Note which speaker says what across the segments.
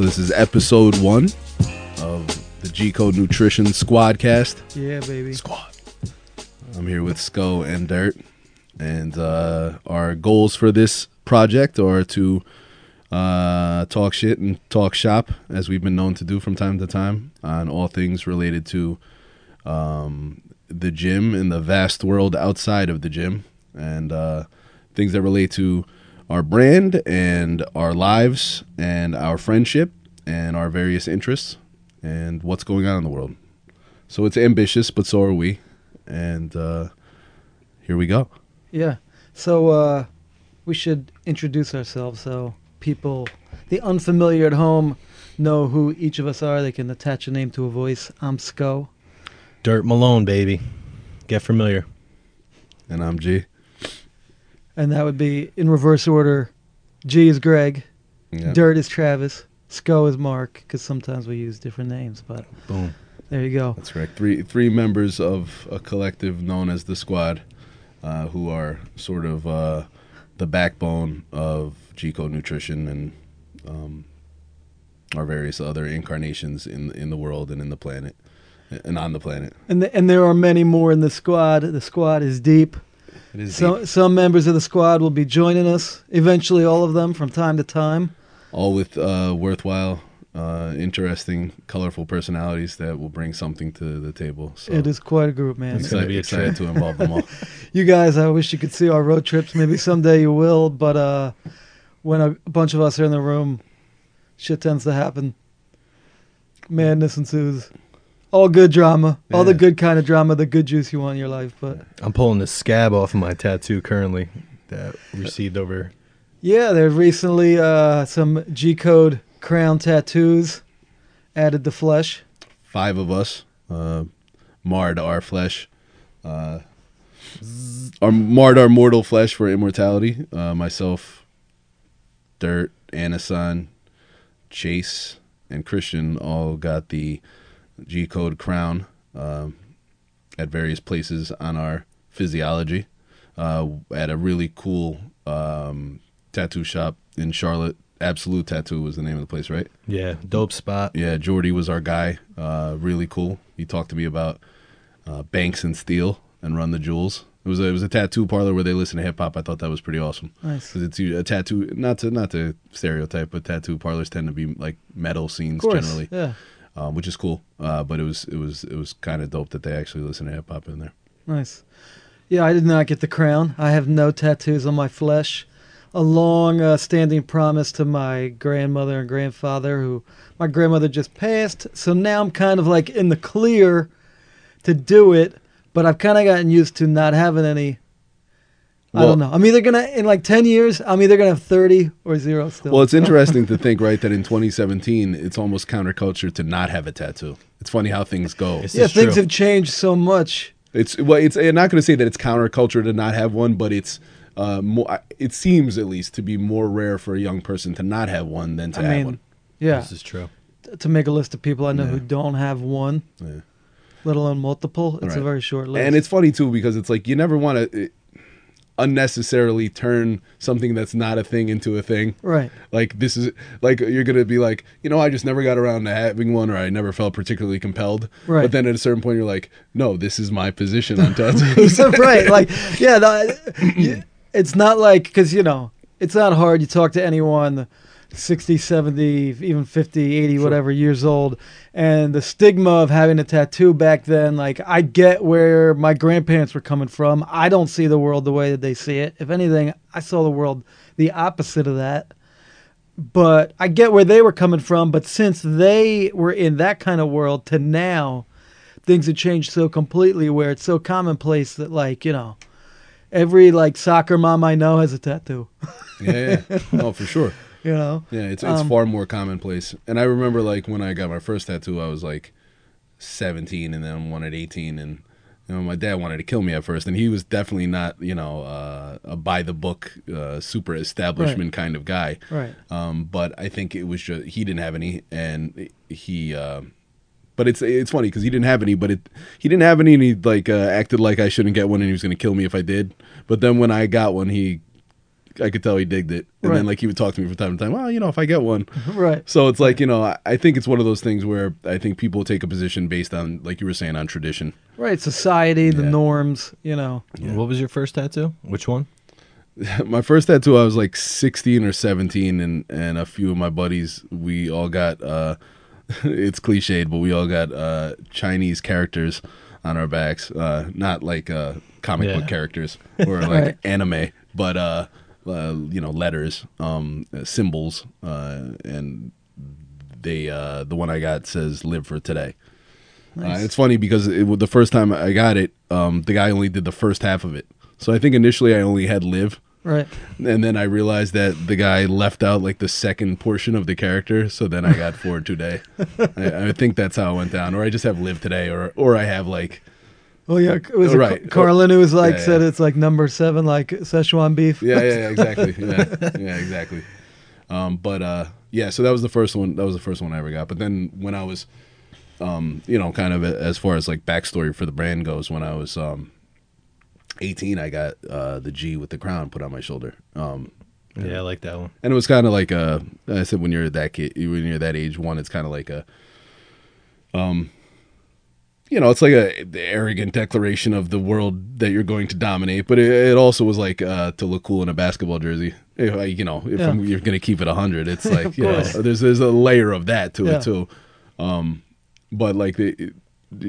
Speaker 1: So this is episode one of the G Code Nutrition Squadkast.
Speaker 2: Yeah, baby.
Speaker 1: Squad. I'm here with Sco and Dirt, and uh, our goals for this project are to uh, talk shit and talk shop, as we've been known to do from time to time, on all things related to um, the gym and the vast world outside of the gym, and uh, things that relate to our brand and our lives and our friendship and our various interests and what's going on in the world. So it's ambitious, but so are we. And uh, here we go.
Speaker 2: Yeah. So uh, we should introduce ourselves so people, the unfamiliar at home, know who each of us are. They can attach a name to a voice. I'm Sco.
Speaker 3: Dirt Malone, baby. Get familiar.
Speaker 1: And I'm G.
Speaker 2: And that would be in reverse order. G is Greg.
Speaker 1: Yeah.
Speaker 2: Dirt is Travis. Sco is Mark, because sometimes we use different names. But
Speaker 3: Boom.
Speaker 2: there you go.
Speaker 1: That's correct. Three three members of a collective known as the Squad, uh, who are sort of uh, the backbone of G Code Nutrition and um, our various other incarnations in in the world and in the planet and on the planet.
Speaker 2: And, the, and there are many more in the squad. The squad is deep.
Speaker 1: It is
Speaker 2: So,
Speaker 1: deep.
Speaker 2: some members of the squad will be joining us. Eventually, all of them from time to time.
Speaker 1: All with uh, worthwhile, uh, interesting, colorful personalities that will bring something to the table. So
Speaker 2: It is quite a group, man.
Speaker 3: It's gonna be a
Speaker 1: excited to involve them all.
Speaker 2: You guys, I wish you could see our road trips. Maybe someday you will, but uh, when a bunch of us are in the room, shit tends to happen. Madness ensues. All good drama, all the good kind of drama, the good juice you want in your life. But
Speaker 3: I'm pulling the scab off of my tattoo currently that received over.
Speaker 2: Yeah, there's recently uh, some G code crown tattoos added to flesh.
Speaker 1: Five of us uh, marred our flesh, uh, our marred our mortal flesh for immortality. Uh, myself, Dirt, Anasan, Chase, and Christian all got the G code crown um, at various places on our physiology uh, at a really cool um, tattoo shop in Charlotte. Absolute Tattoo was the name of the place, right?
Speaker 3: Yeah, dope spot.
Speaker 1: Yeah, Jordy was our guy. Uh, really cool. He talked to me about uh, Banks and Steelz and Run the Jewels. It was a, it was a tattoo parlor where they listen to hip hop. I thought that was pretty awesome.
Speaker 2: Nice.
Speaker 1: 'Cause it's a tattoo, not to not to stereotype, but tattoo parlors tend to be like metal scenes
Speaker 2: course.
Speaker 1: generally,
Speaker 2: Yeah.
Speaker 1: um, which is cool. Uh, but it was it was it was kind of dope that they actually listen to hip hop in there.
Speaker 2: Nice. Yeah, I did not get the crown. I have no tattoos on my flesh. A long uh, standing promise to my grandmother and grandfather, who my grandmother just passed. So now I'm kind of like in the clear to do it, but I've kind of gotten used to not having any. I don't know. I'm either gonna in like ten years. I'm either gonna have thirty or zero still.
Speaker 1: Well, it's interesting to think, right, that in 2017, it's almost counterculture to not have a tattoo. It's funny how things go.
Speaker 3: It's
Speaker 2: yeah,
Speaker 3: is
Speaker 2: things
Speaker 3: true.
Speaker 2: have changed so much.
Speaker 1: It's well, it's. I'm not going to say that it's counterculture to not have one, but it's. Uh, more, it seems at least to be more rare for a young person to not have one than to
Speaker 2: I
Speaker 1: have
Speaker 2: mean,
Speaker 1: one.
Speaker 2: yeah,
Speaker 3: This is true.
Speaker 2: to make a list of people I know
Speaker 1: Yeah.
Speaker 2: who don't have one,
Speaker 1: Yeah.
Speaker 2: let alone multiple. It's a very short list.
Speaker 1: And it's funny too because it's like you never want to unnecessarily turn something that's not a thing into a thing.
Speaker 2: right.
Speaker 1: Like this is like you're gonna be like, you know, I just never got around to having one, or I never felt particularly compelled.
Speaker 2: Right.
Speaker 1: But then at a certain point, you're like, no, this is my position on tattoos.
Speaker 2: right. Like, yeah, the, you- it's not like, because, you know, it's not hard. You talk to anyone 60, 70, even 50, 80, whatever years old, and the stigma of having a tattoo back then, like, I get where my grandparents were coming from. I don't see the world the way that they see it. If anything, I saw the world the opposite of that. But I get where they were coming from. But since they were in that kind of world to now, things have changed so completely where it's so commonplace that like you know every like soccer mom i know has a tattoo
Speaker 1: yeah, yeah, no, for sure.
Speaker 2: you know
Speaker 1: Yeah, it's it's
Speaker 2: Um,
Speaker 1: far more commonplace. And I remember like when I got my first tattoo, I was like 17, and then one at 18, and you know my dad wanted to kill me at first, and he was definitely not you know uh, a by the book, uh, super establishment kind of guy.
Speaker 2: right
Speaker 1: Um, but I think it was just he didn't have any, and he. Uh, but it's it's funny because he didn't have any, but it he didn't have any, and he like uh, acted like I shouldn't get one, and he was going to kill me if I did. But then when I got one, he I could tell he digged it, and
Speaker 2: Right.
Speaker 1: then like he would talk to me from time to time. Well, you know, if I get one,
Speaker 2: right.
Speaker 1: so it's like you know, I, I think it's one of those things where I think people take a position based on, like you were saying, on tradition.
Speaker 2: Right. Society, the
Speaker 1: Yeah.
Speaker 2: norms, you know.
Speaker 3: What was your first tattoo? Which one?
Speaker 1: my first tattoo, I was like 16 or 17, and and a few of my buddies, we all got. uh It's cliched, but we all got uh Chinese characters on our backs, uh not like uh comic
Speaker 3: Yeah.
Speaker 1: book characters or like
Speaker 2: Right.
Speaker 1: anime, but uh, uh you know letters, um uh, symbols, uh and they uh the one I got says "Live for today." Uh, it's funny because it, the first time I got it, um, the guy only did the first half of it. So I think initially I only had live,
Speaker 2: Right.
Speaker 1: and then I realized that the guy left out like the second portion of the character. So then I got for today. I, I think that's how it went down. Or I just have live today, or or I have like
Speaker 2: Oh yeah, it was
Speaker 1: Oh, right.
Speaker 2: Car- Carlin who was like
Speaker 1: Yeah,
Speaker 2: said
Speaker 1: yeah.
Speaker 2: it's like number seven, like Szechuan beef.
Speaker 1: yeah yeah, yeah exactly yeah yeah exactly. Um, but uh, yeah, so that was the first one. That was the first one I ever got. But then when I was, um, you know, kind of as far as like backstory for the brand goes, when I was um, 18, I got uh, the G with the crown put on my shoulder. Um,
Speaker 3: Yeah, I like that one.
Speaker 1: and it was kind of like a I said when you're that kid when you're that age one it's kind of like a um you know it's like a the arrogant declaration of the world that you're going to dominate but it, it also was like uh to look cool in a basketball jersey if I, you know if
Speaker 2: Yeah.
Speaker 1: You're going to keep it 100 it's like you know there's there's a layer of that to
Speaker 2: Yeah.
Speaker 1: it too um but like the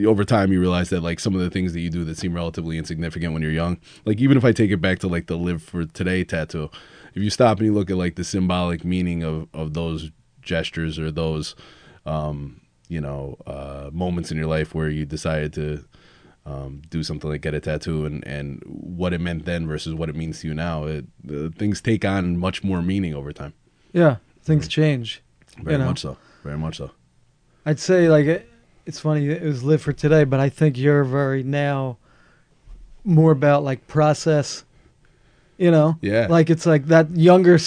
Speaker 1: over time you realize that like some of the things that you do that seem relatively insignificant when you're young like even if i take it back to like the live for today tattoo if you stop and you look at like the symbolic meaning of of those gestures or those um you know uh moments in your life where you decided to um, do something like get a tattoo and, and what it meant then versus what it means to you now. It, uh, things take on much more meaning over time.
Speaker 2: Yeah, things change.
Speaker 1: Very
Speaker 2: You know.
Speaker 1: much so. Very much so.
Speaker 2: I'd say like it, it's funny it was live for today, but I think you're very now more about like process. You know,
Speaker 1: Yeah.
Speaker 2: like it's like that younger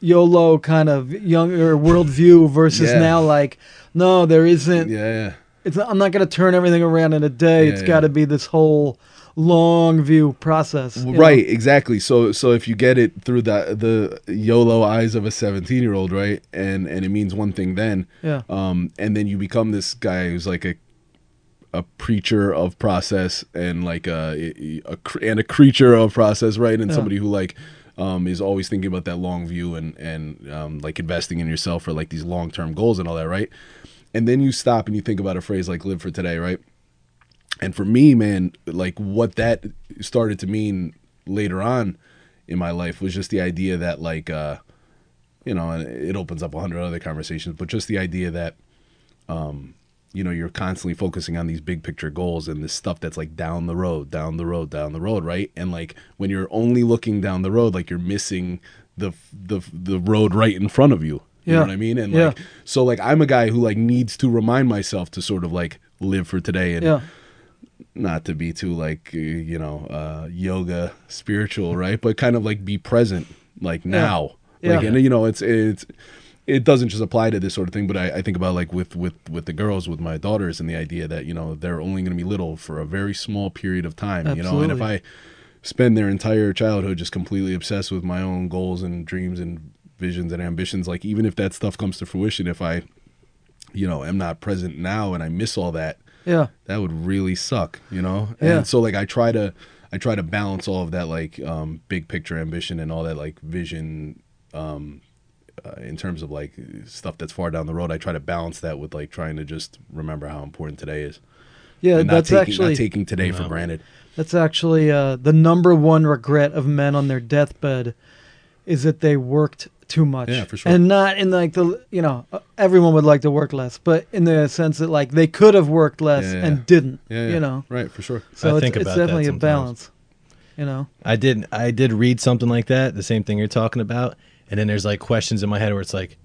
Speaker 2: YOLO kind of younger worldview versus
Speaker 1: Yeah.
Speaker 2: now like no, there isn't.
Speaker 1: Yeah, yeah.
Speaker 2: It's I'm not going to turn everything around in a day.
Speaker 1: Yeah,
Speaker 2: it's
Speaker 1: yeah.
Speaker 2: got to be this whole long view process. you know?
Speaker 1: Right, exactly. So so if you get it through the the YOLO eyes of a 17 year old, right, and and it means one thing then,
Speaker 2: Yeah.
Speaker 1: um, and then you become this guy who's like a a preacher of process and like a, a cr- and a creature of process, right, and
Speaker 2: Yeah.
Speaker 1: somebody who like um, is always thinking about that long view and and um, like investing in yourself for like these long term goals and all that, right? And then you stop and you think about a phrase like "live for today," right? And for me, man, like what that started to mean later on in my life was just the idea that like uh you know, and it opens up a hundred other conversations, but just the idea that um you know, you're constantly focusing on these big picture goals and this stuff that's like down the road, down the road, down the road, right? And like when you're only looking down the road, like you're missing the the the road right in front of you. You
Speaker 2: Yeah.
Speaker 1: know what I mean? And
Speaker 2: Yeah.
Speaker 1: like so like I'm a guy who like needs to remind myself to sort of like live for today and
Speaker 2: Yeah.
Speaker 1: Not to be too like uh, you know uh yoga spiritual right? But kind of like be present like now. Like
Speaker 2: Yeah.
Speaker 1: and you know it's it's it doesn't just apply to this sort of thing but I, I think about like with with with the girls with my daughters and the idea that you know they're only going to be little for a very small period of time you know? And if i spend their entire childhood just completely obsessed with my own goals and dreams and visions and ambitions like even if that stuff comes to fruition if i you know am not present now and i miss all that
Speaker 2: Yeah.
Speaker 1: that would really suck, you know?
Speaker 2: Yeah.
Speaker 1: And so like I try to I try to balance all of that like um big picture ambition and all that like vision um uh, in terms of like stuff that's far down the road. I try to balance that with like trying to just remember how important today is.
Speaker 2: Yeah.
Speaker 1: and not
Speaker 2: that's
Speaker 1: taking,
Speaker 2: actually
Speaker 1: not taking today for granted.
Speaker 2: That's actually uh, the number one regret of men on their deathbed is that they worked too much.
Speaker 1: Yeah, for sure.
Speaker 2: And not in like the you know everyone would like to work less, but in the sense that like they could have worked less
Speaker 1: Yeah, yeah.
Speaker 2: and didn't.
Speaker 1: Yeah, yeah.
Speaker 2: You know.
Speaker 1: Right, for sure.
Speaker 2: So
Speaker 3: I
Speaker 2: it's,
Speaker 3: think
Speaker 2: it's
Speaker 3: about that
Speaker 2: definitely a balance. You know.
Speaker 3: I did I did read something like that, the same thing you're talking about, and then there's like questions in my head where it's like,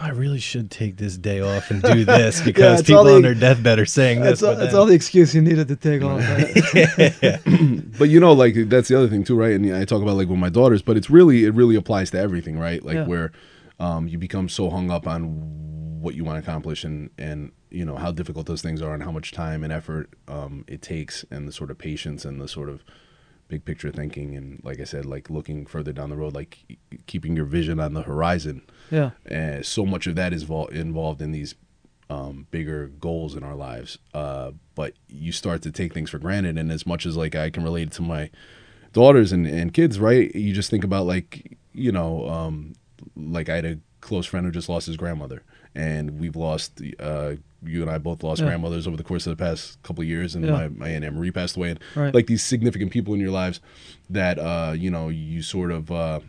Speaker 3: I really should take this day off and do this because
Speaker 2: it's all
Speaker 3: people
Speaker 2: the-
Speaker 3: on their deathbed are saying this.
Speaker 2: That's all,
Speaker 3: but
Speaker 2: that's
Speaker 3: then-
Speaker 2: all the excuse you needed to take off.
Speaker 1: But you know, like that's the other thing too, right? And I talk about like with my daughters, but it's really it really applies to everything, right? Like
Speaker 2: Yeah.
Speaker 1: where um, you become so hung up on what you want to accomplish and and you know how difficult those things are and how much time and effort um, it takes and the sort of patience and the sort of big picture thinking, and like I said, like looking further down the road, like keeping your vision on the horizon.
Speaker 2: Yeah.
Speaker 1: And so much of that is vol- involved in these um, bigger goals in our lives. Uh, but you start to take things for granted, and as much as like I can relate to my daughters and, and kids, right? You just think about like you know, um, like I had a close friend who just lost his grandmother, and we've lost. Uh, you and I both lost
Speaker 2: Yeah.
Speaker 1: grandmothers over the course of the past couple of years, and
Speaker 2: Yeah.
Speaker 1: my, my aunt Marie passed away. And
Speaker 2: Right.
Speaker 1: like these significant people in your lives that uh, you know you sort of uh,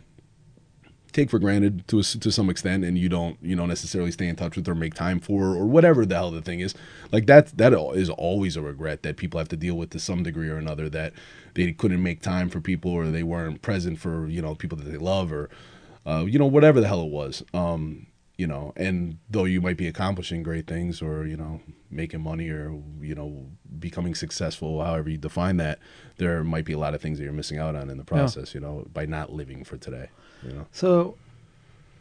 Speaker 1: take for granted to a, to some extent, and you don't you don't necessarily stay in touch with or make time for or whatever the hell the thing is. Like that that is always a regret that people have to deal with to some degree or another that they couldn't make time for people or they weren't present for you know people that they love or uh, you know whatever the hell it was. Um, you know, and though you might be accomplishing great things or you know making money or you know becoming successful, however you define that, there might be a lot of things that you're missing out on in the process. You know, by not living for today. You know.
Speaker 2: So,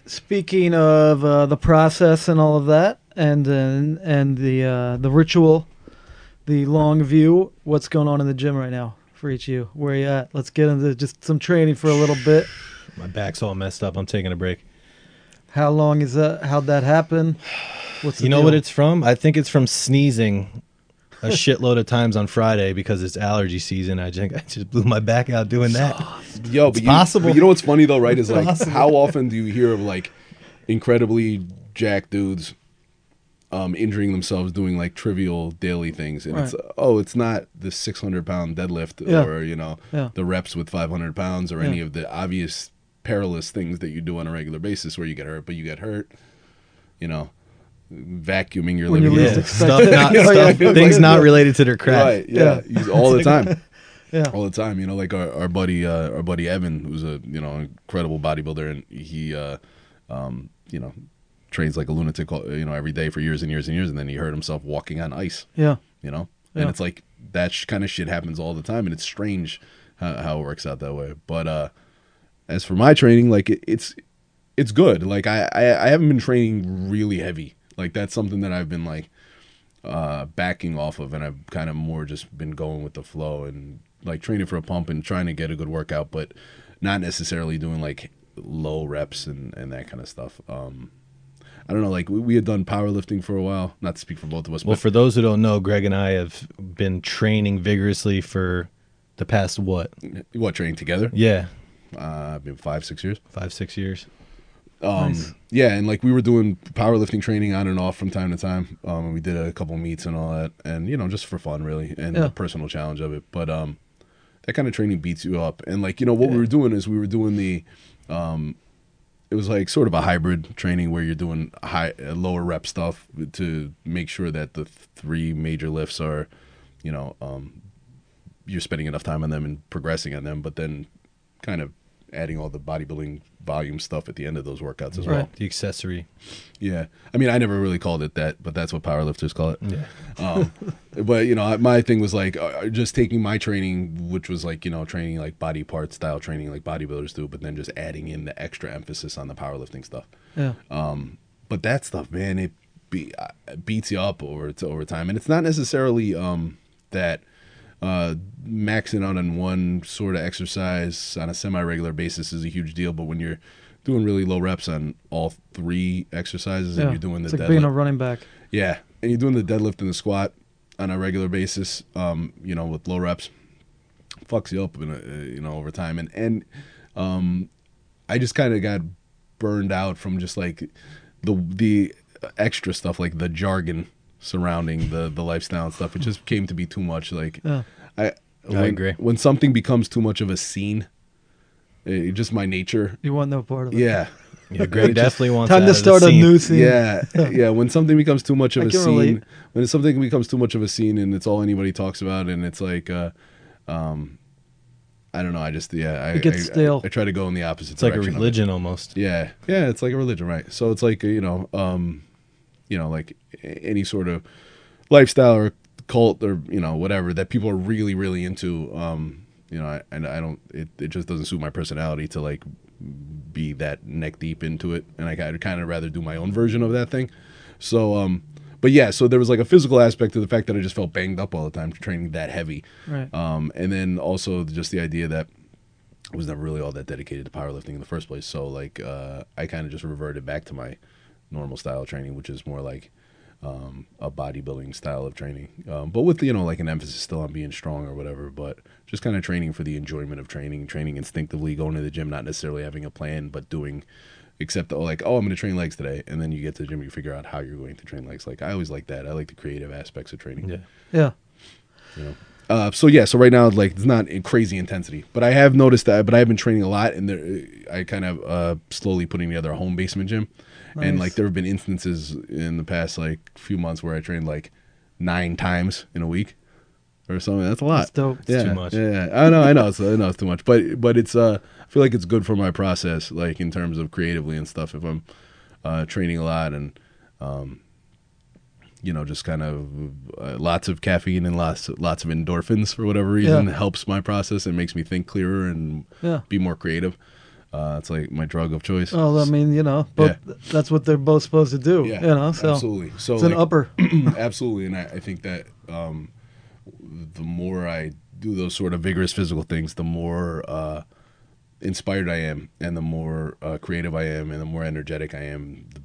Speaker 2: speaking of uh, the process and all of that, and and, and the uh, the ritual, the long view, what's going on in the gym right now for each of you? Where are you at? Let's get into just some training for a little bit.
Speaker 3: My back's all messed up. I'm taking a break.
Speaker 2: How long is that? How'd that happen? What's the
Speaker 3: You know
Speaker 2: deal?
Speaker 3: what it's from? I think it's from sneezing a shitload of times on Friday because it's allergy season. I think I just blew my back out doing that.
Speaker 1: Yo, but you,
Speaker 3: possible.
Speaker 1: but you know what's funny though, right? Is like
Speaker 2: possible.
Speaker 1: how often do you hear of like incredibly jacked dudes um, injuring themselves doing like trivial daily things, and it's oh, it's not the six hundred pound deadlift
Speaker 2: Yeah.
Speaker 1: or you know
Speaker 2: Yeah.
Speaker 1: the reps with five hundred pounds or
Speaker 2: Yeah.
Speaker 1: any of the obvious perilous things that you do on a regular basis where you get hurt, but you get hurt, you know, vacuuming your
Speaker 2: When
Speaker 1: living room.
Speaker 2: expect
Speaker 3: Stuff not,
Speaker 2: Yeah,
Speaker 3: stuff,
Speaker 2: yeah.
Speaker 3: things not related to their craft.
Speaker 1: Right. Yeah. He's all the time.
Speaker 2: Yeah.
Speaker 1: All the time. You know, like our, our buddy uh, our buddy Evan, who's a you know incredible bodybuilder, and he uh, um, you know trains like a lunatic, you know, every day for years and years and years, and then he hurt himself walking on ice.
Speaker 2: Yeah.
Speaker 1: You know,
Speaker 2: Yeah.
Speaker 1: and it's like that sh- kind of shit happens all the time, and it's strange how, how it works out that way. But uh, as for my training, like it, it's it's good. Like I, I I haven't been training really heavy. Like that's something that I've been like uh backing off of and I've kind of more just been going with the flow and like training for a pump and trying to get a good workout but not necessarily doing like low reps and and that kind of stuff. Um I don't know like we, we had done powerlifting for a while, not to speak for both of us,
Speaker 3: Well,
Speaker 1: but
Speaker 3: for those who don't know, Greg and I have been training vigorously for the past what?
Speaker 1: what training together?
Speaker 3: Yeah,
Speaker 1: Uh been 5 6 years.
Speaker 3: five, six years.
Speaker 1: Um,
Speaker 2: Nice.
Speaker 1: Yeah, and like we were doing powerlifting training on and off from time to time. Um, we did a couple meets and all that, and you know, just for fun, really, and
Speaker 2: Yeah.
Speaker 1: the personal challenge of it. But um, that kind of training beats you up, and like you know, what we were doing is we were doing the, um, it was like sort of a hybrid training where you're doing high, uh, lower rep stuff to make sure that the three major lifts are, you know, um, you're spending enough time on them and progressing on them, but then kind of adding all the bodybuilding volume stuff at the end of those workouts as well.
Speaker 3: The accessory.
Speaker 1: Yeah, I mean, I never really called it that, but that's what powerlifters call it.
Speaker 3: Yeah.
Speaker 1: Um, but you know, my thing was like uh, just taking my training, which was like you know training like body part style training like bodybuilders do, but then just adding in the extra emphasis on the powerlifting stuff.
Speaker 2: Yeah.
Speaker 1: Um, but that stuff, man, it be, uh, beats you up over to over time, and it's not necessarily um, that uh, maxing out on one sort of exercise on a semi-regular basis is a huge deal. But when you're doing really low reps on all three exercises, and you're doing the
Speaker 2: it's like
Speaker 1: deadlift,
Speaker 2: being a running back.
Speaker 1: yeah, and you're doing the deadlift and the squat on a regular basis, um, you know, with low reps, fucks you up, in a, uh, you know, over time. And and um, I just kind of got burned out from just like the the extra stuff, like the jargon surrounding the the lifestyle and stuff. It just came to be too much. Like
Speaker 2: Yeah.
Speaker 1: I, when,
Speaker 3: agree.
Speaker 1: When something becomes too much of a scene, it, just my nature.
Speaker 2: You want no part of it.
Speaker 1: Yeah.
Speaker 3: Yeah, Greg definitely wants
Speaker 2: Time
Speaker 3: out
Speaker 2: to start a
Speaker 3: scene.
Speaker 2: new scene.
Speaker 1: Yeah, yeah. When something becomes too much of
Speaker 2: I
Speaker 1: a
Speaker 2: can
Speaker 1: scene,
Speaker 2: relate.
Speaker 1: when something becomes too much of a scene, and it's all anybody talks about, and it's like, uh, um, I don't know. I just yeah, I,
Speaker 2: It gets
Speaker 1: I,
Speaker 2: stale.
Speaker 1: I, I try to go in the opposite. Direction.
Speaker 3: It's like a
Speaker 1: direction of it.
Speaker 3: religion almost.
Speaker 1: Yeah, yeah. It's like a religion, right? So it's like you know, um, you know, like any sort of lifestyle or cult or you know whatever that people are really really into. Um, you know, I, and I don't. It, it just doesn't suit my personality to like be that neck deep into it, and I, I'd kind of rather do my own version of that thing. So, um, but yeah, so there was like a physical aspect to the fact that I just felt banged up all the time training that heavy.
Speaker 2: Right.
Speaker 1: Um, and then also just the idea that I was never really all that dedicated to powerlifting in the first place. So like uh, I kind of just reverted back to my normal style training, which is more like um, a bodybuilding style of training, um, but with you know like an emphasis still on being strong or whatever. But just kind of training for the enjoyment of training, training instinctively, going to the gym, not necessarily having a plan, but doing. Except oh, like oh I'm going to train legs today, and then you get to the gym, you figure out how you're going to train legs. Like I always like that. I like the creative aspects of training.
Speaker 3: Yeah.
Speaker 2: Yeah.
Speaker 1: You know. Uh, so yeah, so right now like it's not in crazy intensity, but I have noticed that. But I have been training a lot, and there, I kind of uh, slowly putting together a home basement gym, and like there have been instances in the past like few months where I trained like nine times in a week or something. That's a lot.
Speaker 2: That's dope.
Speaker 1: yeah,
Speaker 3: too much.
Speaker 1: Yeah, yeah. I know, I know, it's, I know it's too much, but but it's uh, I feel like it's good for my process, like in terms of creatively and stuff. If I'm uh, training a lot and um, you know, just kind of uh, lots of caffeine and lots lots of endorphins for whatever reason
Speaker 2: Yeah.
Speaker 1: helps my process and makes me think clearer and
Speaker 2: Yeah.
Speaker 1: be more creative. Uh, it's like my drug of choice.
Speaker 2: Oh, I mean, you know, but that's what they're both supposed to do.
Speaker 1: yeah,
Speaker 2: You know, so
Speaker 1: absolutely. So
Speaker 2: it's an upper.
Speaker 1: absolutely, and I, I think that um, the more I do those sort of vigorous physical things, the more uh, inspired I am, and the more uh, creative I am, and the more energetic I am. The,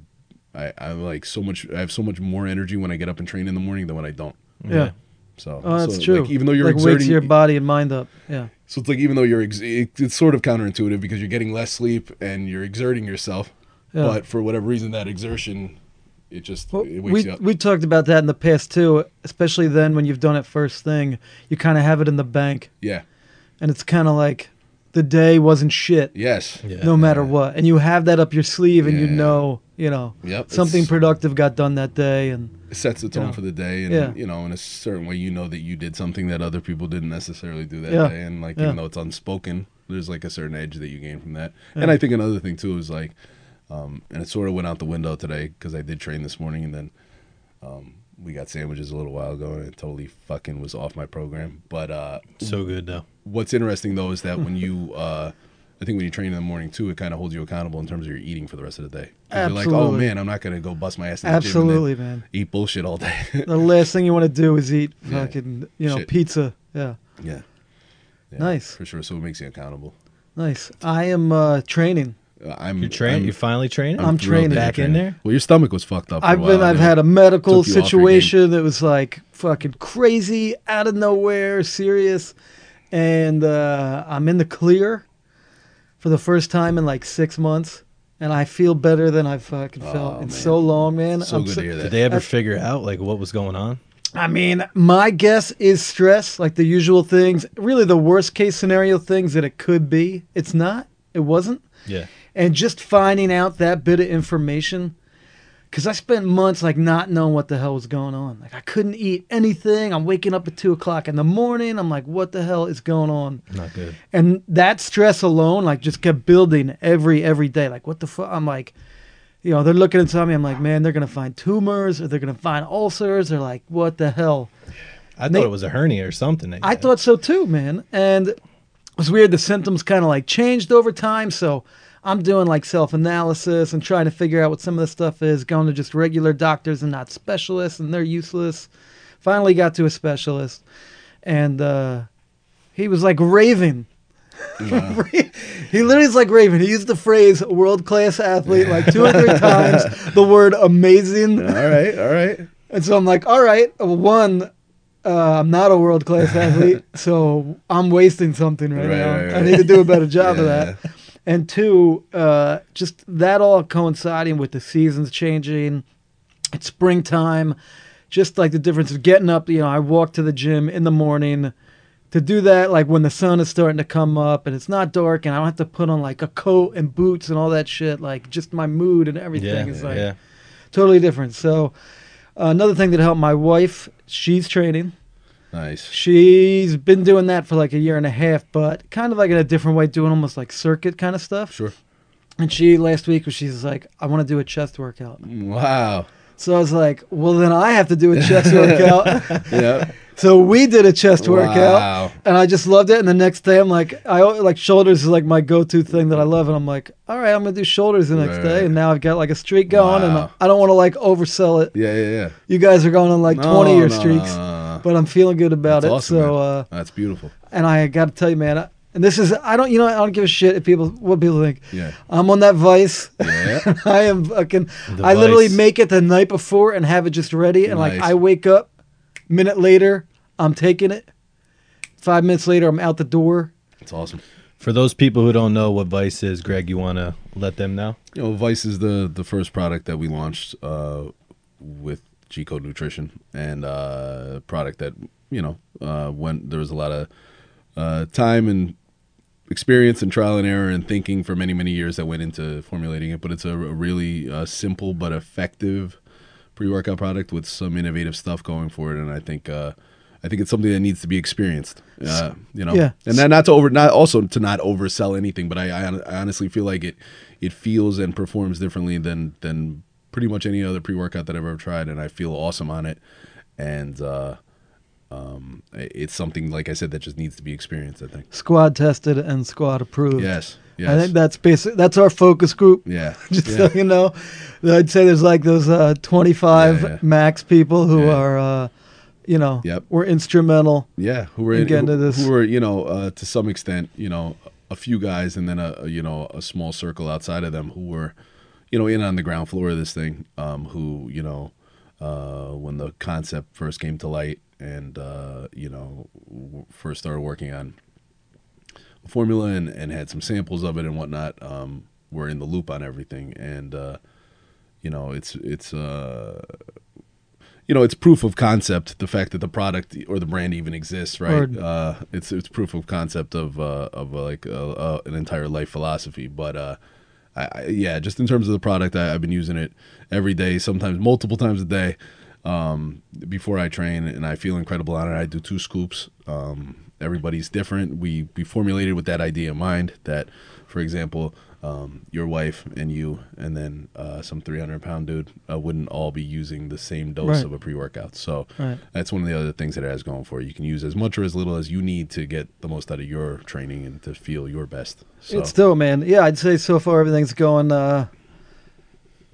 Speaker 1: I, I'm like so much. I have so much more energy when I get up and train in the morning than when I don't.
Speaker 2: Yeah.
Speaker 1: So,
Speaker 2: Oh, that's
Speaker 1: so,
Speaker 2: true.
Speaker 1: Like, even though you're
Speaker 2: like
Speaker 1: exerting,
Speaker 2: wakes your body and mind up. Yeah.
Speaker 1: So it's like even though you're, ex- it's sort of counterintuitive because you're getting less sleep and you're exerting yourself,
Speaker 2: Yeah.
Speaker 1: but for whatever reason, that exertion, it just
Speaker 2: Well,
Speaker 1: it wakes
Speaker 2: we
Speaker 1: you up.
Speaker 2: we talked about that in the past too, especially then when you've done it first thing, you kind of have it in the bank,
Speaker 1: yeah.
Speaker 2: and it's kind of like the day wasn't shit,
Speaker 1: Yes.
Speaker 3: Yeah.
Speaker 2: no matter what, and you have that up your sleeve, and you know, you know,
Speaker 1: Yep.
Speaker 2: something productive got done that day, and
Speaker 1: it sets the tone
Speaker 2: know.
Speaker 1: for the day and
Speaker 2: Yeah.
Speaker 1: you know in a certain way you know that you did something that other people didn't necessarily do that
Speaker 2: Yeah.
Speaker 1: day and like
Speaker 2: Yeah.
Speaker 1: even though it's unspoken there's like a certain edge that you gain from that
Speaker 2: Yeah.
Speaker 1: and i think another thing too is like um, and it sort of went out the window today because i did train this morning and then um, we got sandwiches a little while ago and it totally fucking was off my program but uh,
Speaker 3: So good though.
Speaker 1: what's interesting though is that when you uh, I think when you train in the morning too, it kind of holds you accountable in terms of your eating for the rest of the day. 'Cause You're like, oh man, I'm not gonna go bust my ass. In the gym and
Speaker 2: absolutely, man.
Speaker 1: eat bullshit all day.
Speaker 2: The last thing you want to do is eat
Speaker 1: Yeah.
Speaker 2: fucking, you know,
Speaker 1: Shit.
Speaker 2: pizza. Yeah,
Speaker 1: Yeah. Yeah,
Speaker 2: Nice.
Speaker 1: For sure. So it makes you accountable.
Speaker 2: nice. I am uh, training.
Speaker 1: Uh, I'm
Speaker 3: You're training. You're finally training.
Speaker 2: I'm
Speaker 1: thrilled
Speaker 2: training.
Speaker 1: that you're
Speaker 3: Back in there?
Speaker 1: Well, your stomach was fucked up. For
Speaker 2: I've
Speaker 1: a
Speaker 2: been.
Speaker 1: while,
Speaker 2: I've
Speaker 1: and
Speaker 2: had a medical
Speaker 1: took you off your
Speaker 2: situation that was like fucking crazy, out of nowhere, serious, and uh, I'm in the clear for the first time in like six months, and I feel better than I've fucking oh, felt
Speaker 1: Oh,
Speaker 2: in
Speaker 1: man.
Speaker 2: so long, man.
Speaker 1: So
Speaker 2: I'm
Speaker 1: good
Speaker 2: so-
Speaker 1: to hear that.
Speaker 3: Did they ever
Speaker 2: I-
Speaker 3: figure out like what was going on?
Speaker 2: I mean, my guess is stress, like the usual things. Really, the worst case scenario things that it could be. It's not. It wasn't.
Speaker 3: Yeah.
Speaker 2: and just finding out that bit of information because i spent months like not knowing what the hell was going on like i couldn't eat anything i'm waking up at two o'clock in the morning i'm like what the hell is going on
Speaker 3: Not good.
Speaker 2: and that stress alone like just kept building every every day like what the fuck i'm like you know they're looking into me i'm like man they're gonna find tumors or they're gonna find ulcers they're like what the hell
Speaker 3: I
Speaker 2: They-
Speaker 3: thought it was a hernia or something.
Speaker 2: I thought so too, man. And it was weird. The symptoms kind of like changed over time. So I'm doing like self analysis and trying to figure out what some of the stuff is. Going to just regular doctors and not specialists, and they're useless. Finally got to a specialist, and uh, he was like raving.
Speaker 1: Wow.
Speaker 2: he literally is like raving. He used the phrase "world class athlete" like two or three times. The word "amazing."
Speaker 1: all right. All right.
Speaker 2: And so I'm like, all right, one, uh, I'm not a world class athlete, so I'm wasting something right,
Speaker 1: Right,
Speaker 2: now.
Speaker 1: right,
Speaker 2: I need to do a better job of that. And two, uh, just that all coinciding with the seasons changing. It's springtime, just like the difference of getting up. You know, I walk to the gym in the morning. To do that, like when the sun is starting to come up and it's not dark, and I don't have to put on like a coat and boots and all that shit. Like just my mood and everything
Speaker 3: Yeah.
Speaker 2: is like
Speaker 3: yeah.
Speaker 2: totally different. So uh, another thing that helped my wife, she's training.
Speaker 1: Nice.
Speaker 2: She's been doing that for like a year and a half, but kind of like in a different way, doing almost like circuit kind of stuff.
Speaker 1: Sure.
Speaker 2: And she last week was she's like, I want to do a chest workout.
Speaker 1: Wow.
Speaker 2: So I was like, well then I have to do a chest workout.
Speaker 1: Yeah.
Speaker 2: So we did a chest workout, and I just loved it. And the next day, I'm like, I like shoulders is like my go-to thing that I love, and I'm like, all right, I'm gonna do shoulders the next
Speaker 1: Right,
Speaker 2: day. And now I've got like a streak going, and I don't want to like oversell it.
Speaker 1: Yeah, yeah, yeah.
Speaker 2: You guys are going on like
Speaker 1: No,
Speaker 2: 20 year
Speaker 1: no,
Speaker 2: streaks,
Speaker 1: no.
Speaker 2: But I'm feeling good about
Speaker 1: That's
Speaker 2: it.
Speaker 1: awesome,
Speaker 2: so,
Speaker 1: man.
Speaker 2: uh,
Speaker 1: That's beautiful.
Speaker 2: and I got to tell you, man, I, and this is I don't you know I don't give a shit if people what people think.
Speaker 1: Yeah.
Speaker 2: I'm on that Vice.
Speaker 1: Yeah.
Speaker 2: I am fucking.
Speaker 3: The
Speaker 2: I literally make it the night before and have it just ready, and like I wake up, minute later, I'm taking it. Five minutes later, I'm out the door.
Speaker 1: It's awesome.
Speaker 3: For those people who don't know what Vice is, Greg, you want to let them know?
Speaker 1: You know, Vice is the the first product that we launched uh, with G Code Nutrition, and uh, a product that you know uh, when there was a lot of uh, time and experience and trial and error and thinking for many many years that went into formulating it. But it's a, a really uh, simple but effective pre workout product with some innovative stuff going for it, and I think. Uh, I think it's something that needs to be experienced, uh, you know,
Speaker 2: Yeah.
Speaker 1: and not to over, not also to not oversell anything, but I, I, I honestly feel like it, it feels and performs differently than than pretty much any other pre workout that I've ever tried, and I feel awesome on it, and uh, um, it's something like I said that just needs to be experienced. I think.
Speaker 2: Squad tested and squad approved.
Speaker 1: Yes. Yes.
Speaker 2: I think that's basic. That's our focus group.
Speaker 1: yeah.
Speaker 2: Just
Speaker 1: yeah.
Speaker 2: so you know, I'd say there's like those uh, 25
Speaker 1: Yeah, yeah.
Speaker 2: max people who are, uh, you know,
Speaker 1: Yep.
Speaker 2: were instrumental.
Speaker 1: Yeah, who were in,
Speaker 2: get
Speaker 1: who,
Speaker 2: into this.
Speaker 1: who were you know uh, to some extent you know a few guys and then a, a you know a small circle outside of them who were you know in on the ground floor of this thing um, who you know uh, when the concept first came to light and uh, you know first started working on a formula and, and had some samples of it and whatnot um, were in the loop on everything and uh, you know it's it's uh, you know, it's proof of concept. The fact that the product or the brand even exists, right? Uh, it's it's proof of concept of uh, of uh, like uh, uh, an entire life philosophy. But uh, I, I, yeah, just in terms of the product, I, I've been using it every day, sometimes multiple times a day um, before I train, and I feel incredible on it. I do two scoops. Um, everybody's different. We we formulated with that idea in mind that, for example, um, your wife and you, and then uh, some 300 pound dude uh, wouldn't all be using the same dose
Speaker 2: Right.
Speaker 1: of a pre workout. So
Speaker 2: Right.
Speaker 1: that's one of the other things that it has going for it. You can use as much or as little as you need to get the most out of your training and to feel your best. So
Speaker 2: It's dope, man. Yeah, I'd say so far everything's going. Uh,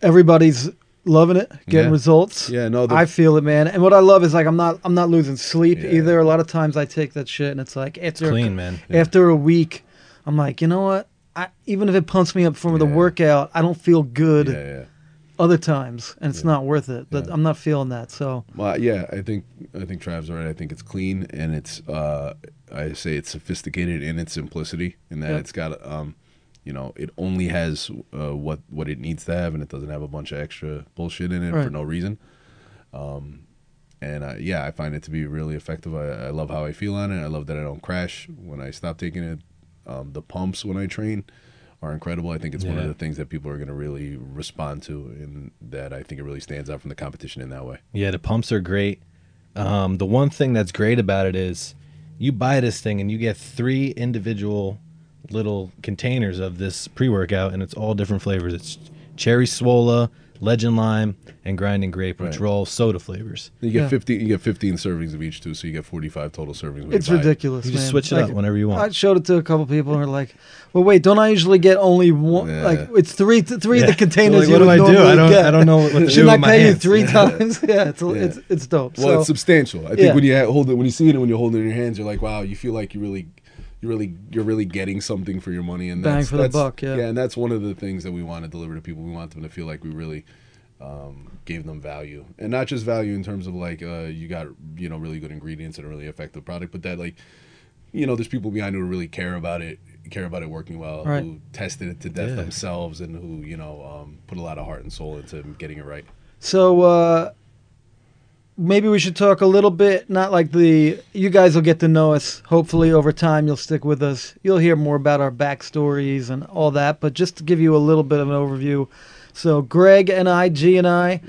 Speaker 2: everybody's loving it, getting
Speaker 1: Yeah.
Speaker 2: results.
Speaker 1: yeah, no, the,
Speaker 2: I feel it, man. And what I love is like I'm not I'm not losing sleep
Speaker 1: Yeah.
Speaker 2: either. A lot of times I take that shit and it's like
Speaker 3: It's
Speaker 2: after
Speaker 3: clean, man.
Speaker 2: after a week, I'm like, you know what? I, even if it pumps me up for the workout, I don't feel good
Speaker 1: yeah, yeah.
Speaker 2: other times, and it's
Speaker 1: Yeah.
Speaker 2: not worth it. But
Speaker 1: Yeah.
Speaker 2: I'm not feeling that. So
Speaker 1: Well, yeah, I think I think Trav's right. I think it's clean and it's uh, I say it's sophisticated in its simplicity in that
Speaker 2: Yeah.
Speaker 1: it's got um, you know, it only has uh, what what it needs to have and it doesn't have a bunch of extra bullshit in it for no reason. Um, and uh, yeah, I find it to be really effective. I, I love how I feel on it. I love that I don't crash when I stop taking it. Um, the pumps when I train are incredible. I think it's one of the things that people are going to really respond to, and that I think it really stands out from the competition in that way.
Speaker 3: Yeah, the pumps are great. Um, the one thing that's great about it is you buy this thing and you get three individual little containers of this pre workout, and it's all different flavors. It's cherry swola, legend lime, and grinding grape, which
Speaker 1: Right.
Speaker 3: are all soda flavors.
Speaker 1: You get
Speaker 2: Yeah.
Speaker 1: fifteen. You get fifteen servings of each too, so you get forty-five total servings. When
Speaker 2: it's
Speaker 1: you buy it.
Speaker 2: ridiculous.
Speaker 3: You just
Speaker 2: man.
Speaker 3: switch it
Speaker 2: Like,
Speaker 3: up whenever you want.
Speaker 2: I showed it to a couple people and they're like, "Well, wait, don't I usually get only one?
Speaker 1: Yeah.
Speaker 2: Like it's three, three of
Speaker 3: Yeah.
Speaker 2: the containers
Speaker 3: Like,
Speaker 2: you
Speaker 3: what do I do?
Speaker 2: normally
Speaker 3: I don't-
Speaker 2: get.
Speaker 3: I don't know what to do
Speaker 2: Shouldn't I
Speaker 3: with my
Speaker 2: pay you
Speaker 3: hands.
Speaker 2: three times? yeah, it's
Speaker 1: Yeah.
Speaker 2: it's it's dope.
Speaker 1: Well,
Speaker 2: so,
Speaker 1: it's substantial. I think
Speaker 2: Yeah.
Speaker 1: when you ha- hold it, when you see it, and when you hold it in your hands, you're like, wow, you feel like you really, you really, you're really getting something for your money, and
Speaker 2: Bang
Speaker 1: that's,
Speaker 2: for the buck, yeah.
Speaker 1: yeah, and that's one of the things that we want to deliver to people. We want them to feel like we really um, gave them value, and not just value in terms of like uh, you got you know really good ingredients and a really effective product, but that like you know there's people behind who really care about it, care about it working well,
Speaker 2: Right.
Speaker 1: who tested it to death
Speaker 3: Yeah.
Speaker 1: themselves, and who you know um, put a lot of heart and soul into getting it right.
Speaker 2: So uh, maybe we should talk a little bit. Not like the you guys will get to know us. Hopefully, over time, you'll stick with us. You'll hear more about our backstories and all that. But just to give you a little bit of an overview. So Greg and I, G and I,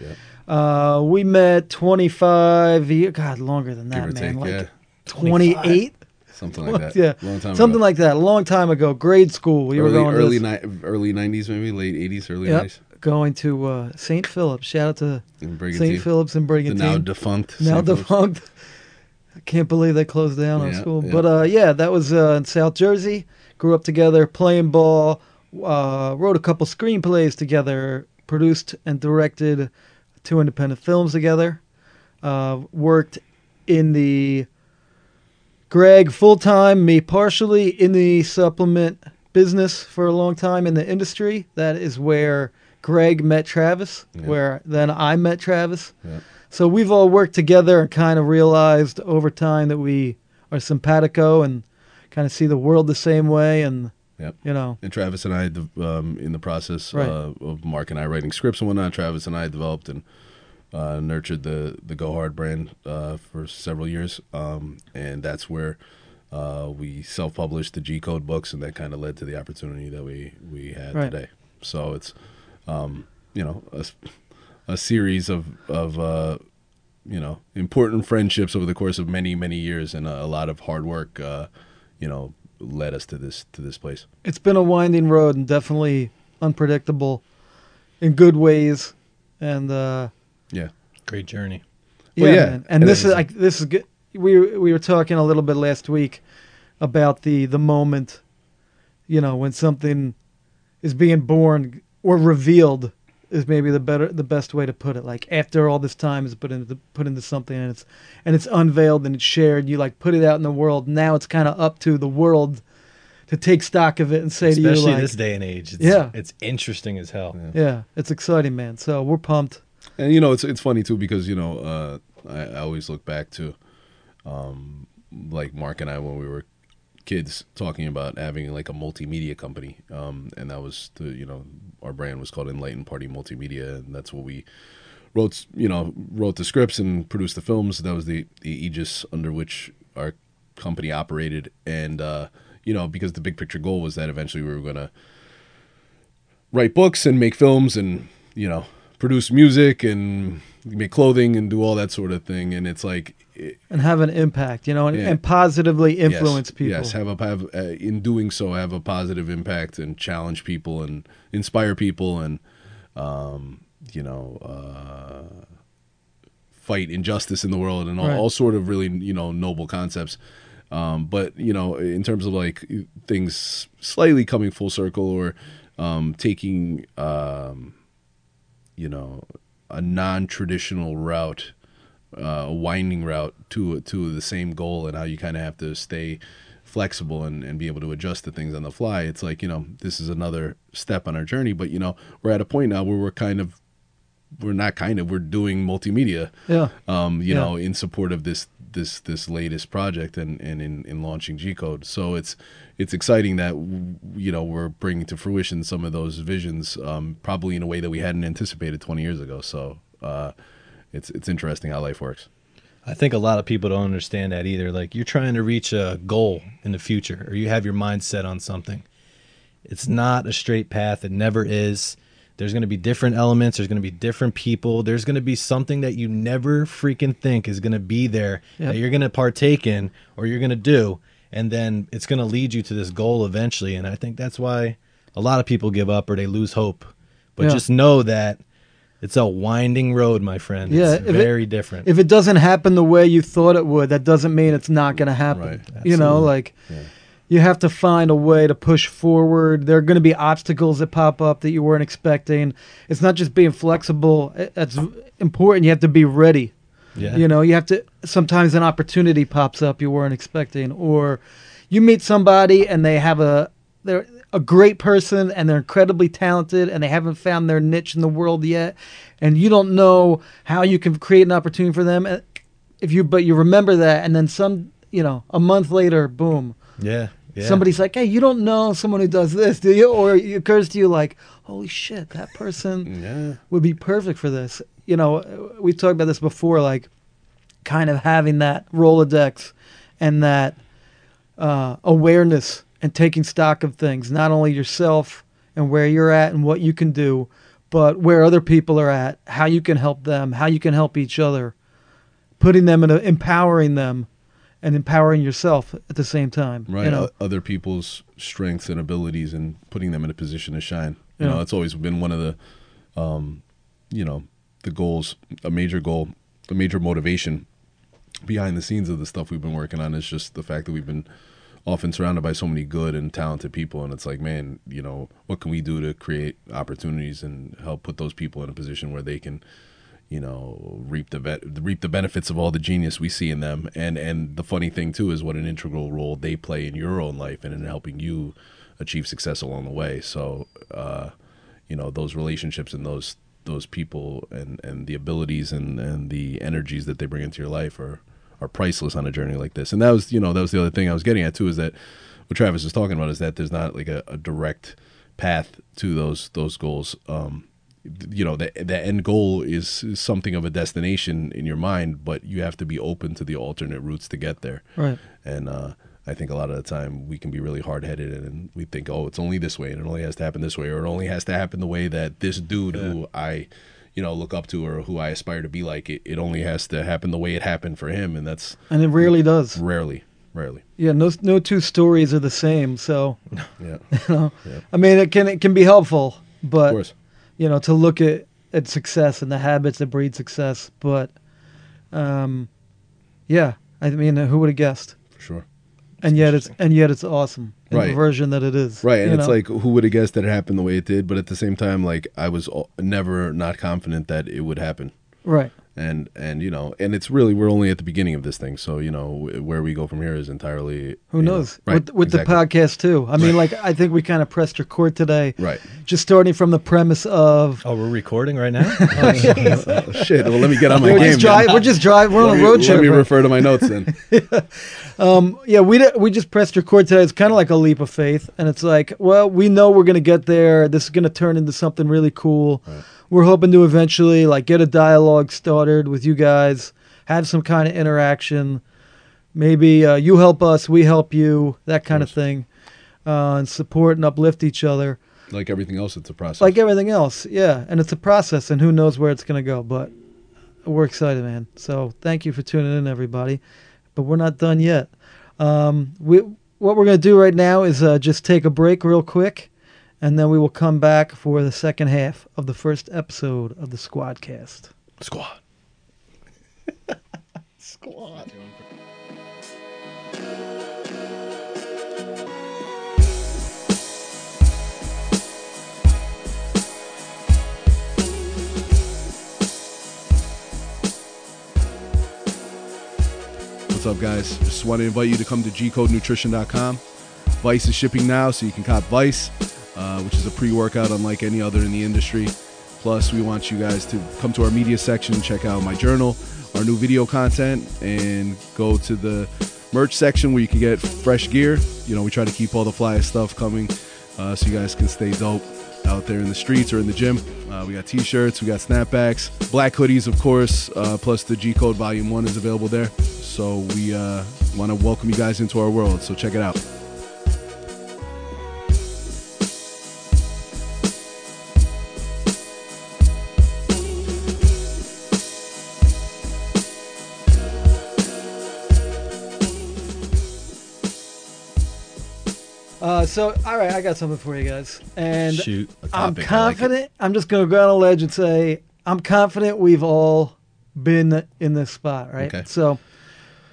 Speaker 1: Yeah.
Speaker 2: uh, we met 25 years. God, longer than that, man.
Speaker 1: take,
Speaker 2: like
Speaker 1: yeah,
Speaker 2: 28,
Speaker 1: something like that.
Speaker 2: yeah,
Speaker 1: Long time
Speaker 2: something
Speaker 1: ago.
Speaker 2: like that. A long time ago, grade school. We
Speaker 1: early
Speaker 2: were going
Speaker 1: early
Speaker 2: to
Speaker 1: ni- early nineties, maybe late eighties, early
Speaker 2: Yep.
Speaker 1: nineties.
Speaker 2: Going to uh, St. Philip's. Shout out to St. Philip's and
Speaker 1: the
Speaker 2: Brigantine.
Speaker 1: now defunct.
Speaker 2: now
Speaker 1: St.
Speaker 2: Defunct. I can't believe they closed down our
Speaker 1: Yeah,
Speaker 2: school.
Speaker 1: yeah.
Speaker 2: But uh, yeah, that was uh, in South Jersey. Grew up together, playing ball. Uh, wrote a couple screenplays together. Produced and directed two independent films together. Uh, worked in the Greg full time, me partially in the supplement business for a long time in the industry. That is where Greg met Travis,
Speaker 1: Yeah.
Speaker 2: where then I met Travis.
Speaker 1: Yeah.
Speaker 2: So we've all worked together and kind of realized over time that we are simpatico and kind of see the world the same way. And,
Speaker 1: Yep.
Speaker 2: you know,
Speaker 1: And Travis and I, um, in the process
Speaker 2: Right.
Speaker 1: uh, of Mark and I writing scripts and whatnot, Travis and I developed and uh, nurtured the the Go Hard brand uh, for several years, um, and that's where uh, we self published the G Code books, and that kind of led to the opportunity that we we had
Speaker 2: Right.
Speaker 1: today. So it's um, you know a series of of uh, you know important friendships over the course of many many years, and a, a lot of hard work. Uh, you know, led us to this to this place.
Speaker 2: it's been a winding road and definitely unpredictable in good ways. And, uh,
Speaker 1: Yeah.
Speaker 3: Great journey.
Speaker 1: Well,
Speaker 2: yeah,
Speaker 1: yeah,
Speaker 2: man. and this
Speaker 1: is.
Speaker 2: is like this is good. We we were talking a little bit last week about the the moment, you know, when something is being born or revealed is maybe the better the best way to put it. Like after all this time is put into put into something and it's and it's unveiled and it's shared. You like put it out in the world. Now it's kind of up to the world to take stock of it and say to you
Speaker 3: Especially
Speaker 2: like,
Speaker 3: this day and age. It's,
Speaker 2: Yeah.
Speaker 3: It's interesting as hell.
Speaker 1: Yeah.
Speaker 2: yeah, it's exciting, man. So we're pumped.
Speaker 1: And you know, it's it's funny too because you know, uh, I, I always look back to, um, like Mark and I when we were kids talking about having like a multimedia company, um, and that was the you know our brand was called Enlightened Party Multimedia, and that's what we wrote you know wrote the scripts and produced the films. That was the the aegis under which our company operated, and uh, you know because the big picture goal was that eventually we were gonna write books and make films and you know produce music and make clothing and do all that sort of thing and it's like it-
Speaker 2: And have an impact, you know, and,
Speaker 1: Yeah.
Speaker 2: and positively influence
Speaker 1: yes,
Speaker 2: people.
Speaker 1: yes have a have uh, in doing so have a positive impact and challenge people and inspire people and um you know uh fight injustice in the world and all,
Speaker 2: Right.
Speaker 1: all sort of really you know noble concepts um but you know in terms of like things slightly coming full circle or um taking um you know a non-traditional route uh, a winding route to to the same goal and how you kind of have to stay flexible and, and be able to adjust to things on the fly it's like you know this is another step on our journey but you know we're at a point now where we're kind of we're not kind of we're doing multimedia
Speaker 2: yeah.
Speaker 1: um, you
Speaker 2: Yeah.
Speaker 1: know, in support of this this this latest project and and in, in launching G Code. So it's it's exciting that you know we're bringing to fruition some of those visions, um, probably in a way that we hadn't anticipated 20 years ago. So uh, it's it's interesting how life works.
Speaker 3: I think a lot of people don't understand that either. Like you're trying to reach a goal in the future, or you have your mind set on something. It's not a straight path. It never is. There's going to be different elements. There's going to be different people. There's going to be something that you never freaking think is going to be there
Speaker 2: Yep.
Speaker 3: that you're going to partake in or you're going to do. And then it's going to lead you to this goal eventually. And I think that's why a lot of people give up or they lose hope. But
Speaker 2: Yeah.
Speaker 3: just know that it's a winding road, my friend.
Speaker 2: Yeah,
Speaker 3: it's
Speaker 2: if it-
Speaker 3: very different.
Speaker 2: If it doesn't happen the way you thought it would, that doesn't mean it's not going to happen.
Speaker 1: Right.
Speaker 2: You know, like
Speaker 1: Yeah.
Speaker 2: You have to find a way to push forward. There are going to be obstacles that pop up that you weren't expecting. It's not just being flexible. That's important. You have to be ready.
Speaker 3: yeah.
Speaker 2: You know, you have to. Sometimes an opportunity pops up you weren't expecting, or you meet somebody and they have a they're a great person and they're incredibly talented and they haven't found their niche in the world yet, and you don't know how you can create an opportunity for them. And If you but you remember that, and then some, you know, a month later, boom,
Speaker 3: Yeah. Yeah.
Speaker 2: somebody's like, "Hey, you don't know someone who does this, do you?" Or it occurs to you like, "Holy shit, that person."
Speaker 1: Yeah.
Speaker 2: would be perfect for this. You know, we've talked about this before, like kind of having that Rolodex and that uh, awareness and taking stock of things, not only yourself and where you're at and what you can do, but where other people are at, how you can help them, how you can help each other, putting them in a, empowering them and empowering yourself at the same time.
Speaker 1: Right.
Speaker 2: You know,
Speaker 1: other people's strengths and abilities and putting them in a position to shine. You
Speaker 2: Yeah.
Speaker 1: know, it's always been one of the, um, you know, the goals, a major goal, a major motivation behind the scenes of the stuff we've been working on. is just the fact that we've been often surrounded by so many good and talented people, and it's like, man, you know, what can we do to create opportunities and help put those people in a position where they can you know reap the reap the benefits of all the genius we see in them. And and the funny thing too is what an integral role they play in your own life and in helping you achieve success along the way. So uh you know those relationships and those those people and and the abilities and and the energies that they bring into your life are are priceless on a journey like this. And that was you know that was the other thing i was getting at too is that what travis was talking about is that there's not like a, a direct path to those those goals. Um you know the the end goal is, something of a destination in your mind, but you have to be open to the alternate routes to get there.
Speaker 2: Right.
Speaker 1: And uh, I think a lot of the time we can be really hard headed and we think, oh, it's only this way, and it only has to happen this way, or it only has to happen the way that this dude who I, you know, look up to or who I aspire to be like, it, it only has to happen the way it happened for him, and that's
Speaker 2: And it rarely does.
Speaker 1: rarely, rarely.
Speaker 2: Yeah, no no two stories are the same. So
Speaker 1: Yeah,
Speaker 2: you know,
Speaker 1: Yeah.
Speaker 2: I mean, it can it can be helpful,
Speaker 1: of
Speaker 2: but
Speaker 1: course.
Speaker 2: You know, to look at at success and the habits that breed success. But, um, yeah, I mean, who would have guessed?
Speaker 1: For sure.
Speaker 2: And yet it's and yet it's awesome in the version that it is.
Speaker 1: Right, and
Speaker 2: you
Speaker 1: it's like who would have guessed that it happened the way it did? But at the same time, like I was never not confident that it would happen.
Speaker 2: right.
Speaker 1: And and you know and it's really we're only at the beginning of this thing so you know where we go from here is entirely
Speaker 2: Who
Speaker 1: you know,
Speaker 2: knows?
Speaker 1: right
Speaker 2: with with
Speaker 1: exactly.
Speaker 2: the podcast too. I mean, like I think we kind of pressed record today.
Speaker 1: right
Speaker 2: Just starting from the premise of
Speaker 3: Oh, we're recording right now.
Speaker 1: Oh, oh, oh, shit well let me get on my
Speaker 2: we're
Speaker 1: game
Speaker 2: just drive, we're just driving. We're
Speaker 1: let
Speaker 2: on
Speaker 1: me,
Speaker 2: a road
Speaker 1: let
Speaker 2: trip.
Speaker 1: Let me
Speaker 2: right?
Speaker 1: refer to my notes then um,
Speaker 2: Yeah, we di- we just pressed record today. It's kind of like a leap of faith, and it's like, well, we know we're gonna get there. This is gonna turn into something really cool. We're hoping to eventually like get a dialogue started with you guys, have some kind of interaction. Maybe uh, you help us, we help you, that kind of
Speaker 1: course.
Speaker 2: thing, uh, and support and uplift each other,
Speaker 1: like everything else it's a process
Speaker 2: like everything else. Yeah, and it's a process, and who knows where it's gonna go, but we're excited, man. So thank you for tuning in, everybody. But we're not done yet. Um, we what we're gonna do right now is uh, just take a break real quick, and then we will come back for the second half of the first episode of the Squadkast.
Speaker 1: squad
Speaker 2: Squad.
Speaker 1: what's up guys just want to invite you to come to gcodenutrition.com vice is shipping now so you can cop vice uh, which is a pre-workout unlike any other in the industry. Plus we want you guys to come to our media section check out my journal our new video content and go to the merch section where you can get fresh gear. You know we try to keep all the flyest stuff coming uh, so you guys can stay dope out there in the streets or in the gym. Uh, we got t-shirts we got snapbacks black hoodies of course uh, plus the g code volume 1 is available there. So we uh, want to welcome you guys into our world so check it out
Speaker 2: so all right, I got something for you guys, and
Speaker 3: Shoot.
Speaker 2: I'm
Speaker 1: I like
Speaker 2: confident. I'm just gonna go on a ledge and say I'm confident we've all been in this spot, right?
Speaker 1: Okay.
Speaker 2: So,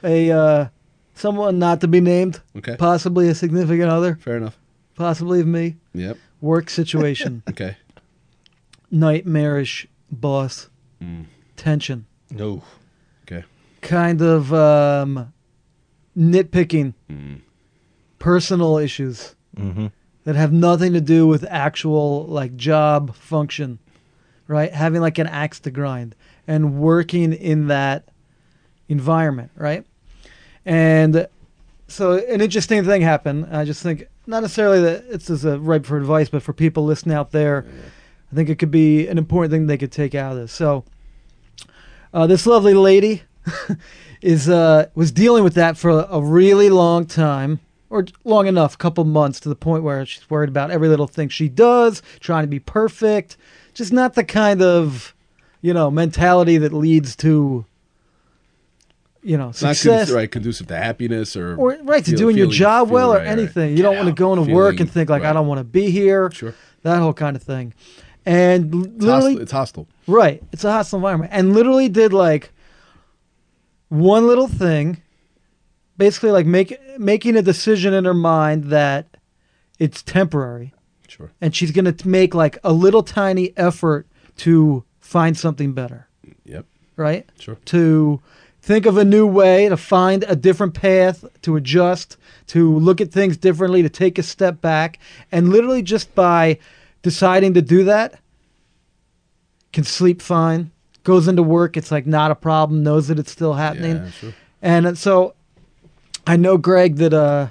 Speaker 2: a uh, someone not to be named,
Speaker 1: okay
Speaker 2: possibly a significant other,
Speaker 1: fair enough
Speaker 2: possibly of me,
Speaker 1: yep
Speaker 2: work situation,
Speaker 1: okay
Speaker 2: nightmarish boss,
Speaker 1: Mm.
Speaker 2: tension,
Speaker 3: No.
Speaker 1: okay
Speaker 2: kind of um, nitpicking,
Speaker 1: Mm.
Speaker 2: personal issues
Speaker 3: Mm-hmm.
Speaker 2: that have nothing to do with actual like job function, right? Having like an axe to grind and working in that environment, right? And so an interesting thing happened. I just think not necessarily that it's as a ripe for advice, but for people listening out there, I think it could be an important thing they could take out of this. So uh, this lovely lady is uh, was dealing with that for a really long time, or long enough, couple months, to the point where she's worried about every little thing she does, trying to be perfect. Just not the kind of, you know, mentality that leads to, you know,
Speaker 1: It's not
Speaker 2: success.
Speaker 1: right conducive to happiness or
Speaker 2: Or right to
Speaker 1: feel-
Speaker 2: doing your
Speaker 1: feeling-
Speaker 2: job well or
Speaker 1: right, right.
Speaker 2: anything. You don't
Speaker 1: Get
Speaker 2: want to go into work and think like I don't want to be here.
Speaker 1: Sure.
Speaker 2: That whole kind of thing. And l-
Speaker 1: It's
Speaker 2: literally
Speaker 1: hostile. It's hostile.
Speaker 2: Right. It's a hostile environment. And literally did like one little thing, basically like make, making a decision in her mind that it's temporary,
Speaker 1: Sure.
Speaker 2: and she's gonna make like a little tiny effort to find something better,
Speaker 1: Yep.
Speaker 2: right?
Speaker 1: Sure.
Speaker 2: to think of a new way, to find a different path, to adjust, to look at things differently, to take a step back. And literally just by deciding to do that, can sleep fine, goes into work, it's like not a problem, knows that it's still happening.
Speaker 1: Yeah. Sure.
Speaker 2: And uh, so I know, Greg, that, uh,